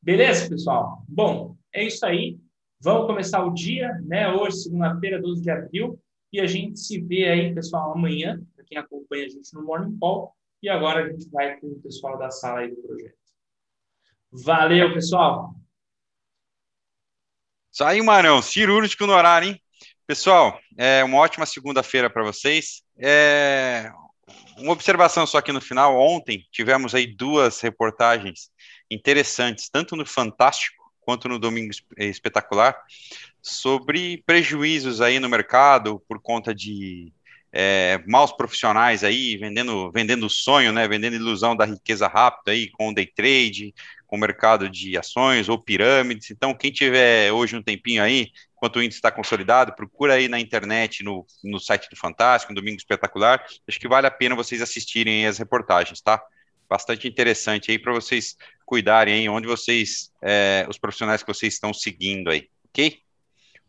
Beleza, pessoal? Bom, é isso aí. Vamos começar o dia, né? Hoje, segunda-feira, 12 de abril. E a gente se vê aí, pessoal, amanhã, para quem acompanha a gente no Morning Call. E agora a gente vai com o pessoal da sala aí do projeto. Valeu, pessoal! Saiu, Marão, cirúrgico no horário, hein? Pessoal, é uma ótima segunda-feira para vocês. É... Uma observação só aqui no final. Ontem tivemos aí duas reportagens interessantes, tanto no Fantástico quanto no Domingo Espetacular, sobre prejuízos aí no mercado por conta de é, maus profissionais aí vendendo vendendo sonho, né, vendendo ilusão da riqueza rápida aí com day trade, com o mercado de ações ou pirâmides. Então, quem tiver hoje um tempinho aí, enquanto o índice está consolidado, procura aí na internet, no, no site do Fantástico, no Domingo Espetacular. Acho que vale a pena vocês assistirem as reportagens, tá? Bastante interessante aí para vocês cuidarem aí onde vocês, é, os profissionais que vocês estão seguindo aí, ok?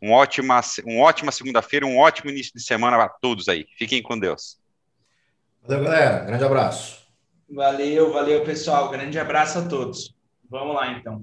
Um ótima, uma ótima segunda-feira, um ótimo início de semana a todos aí. Fiquem com Deus. Valeu, galera. Grande abraço. Valeu, valeu, pessoal. Grande abraço a todos. Vamos lá, então.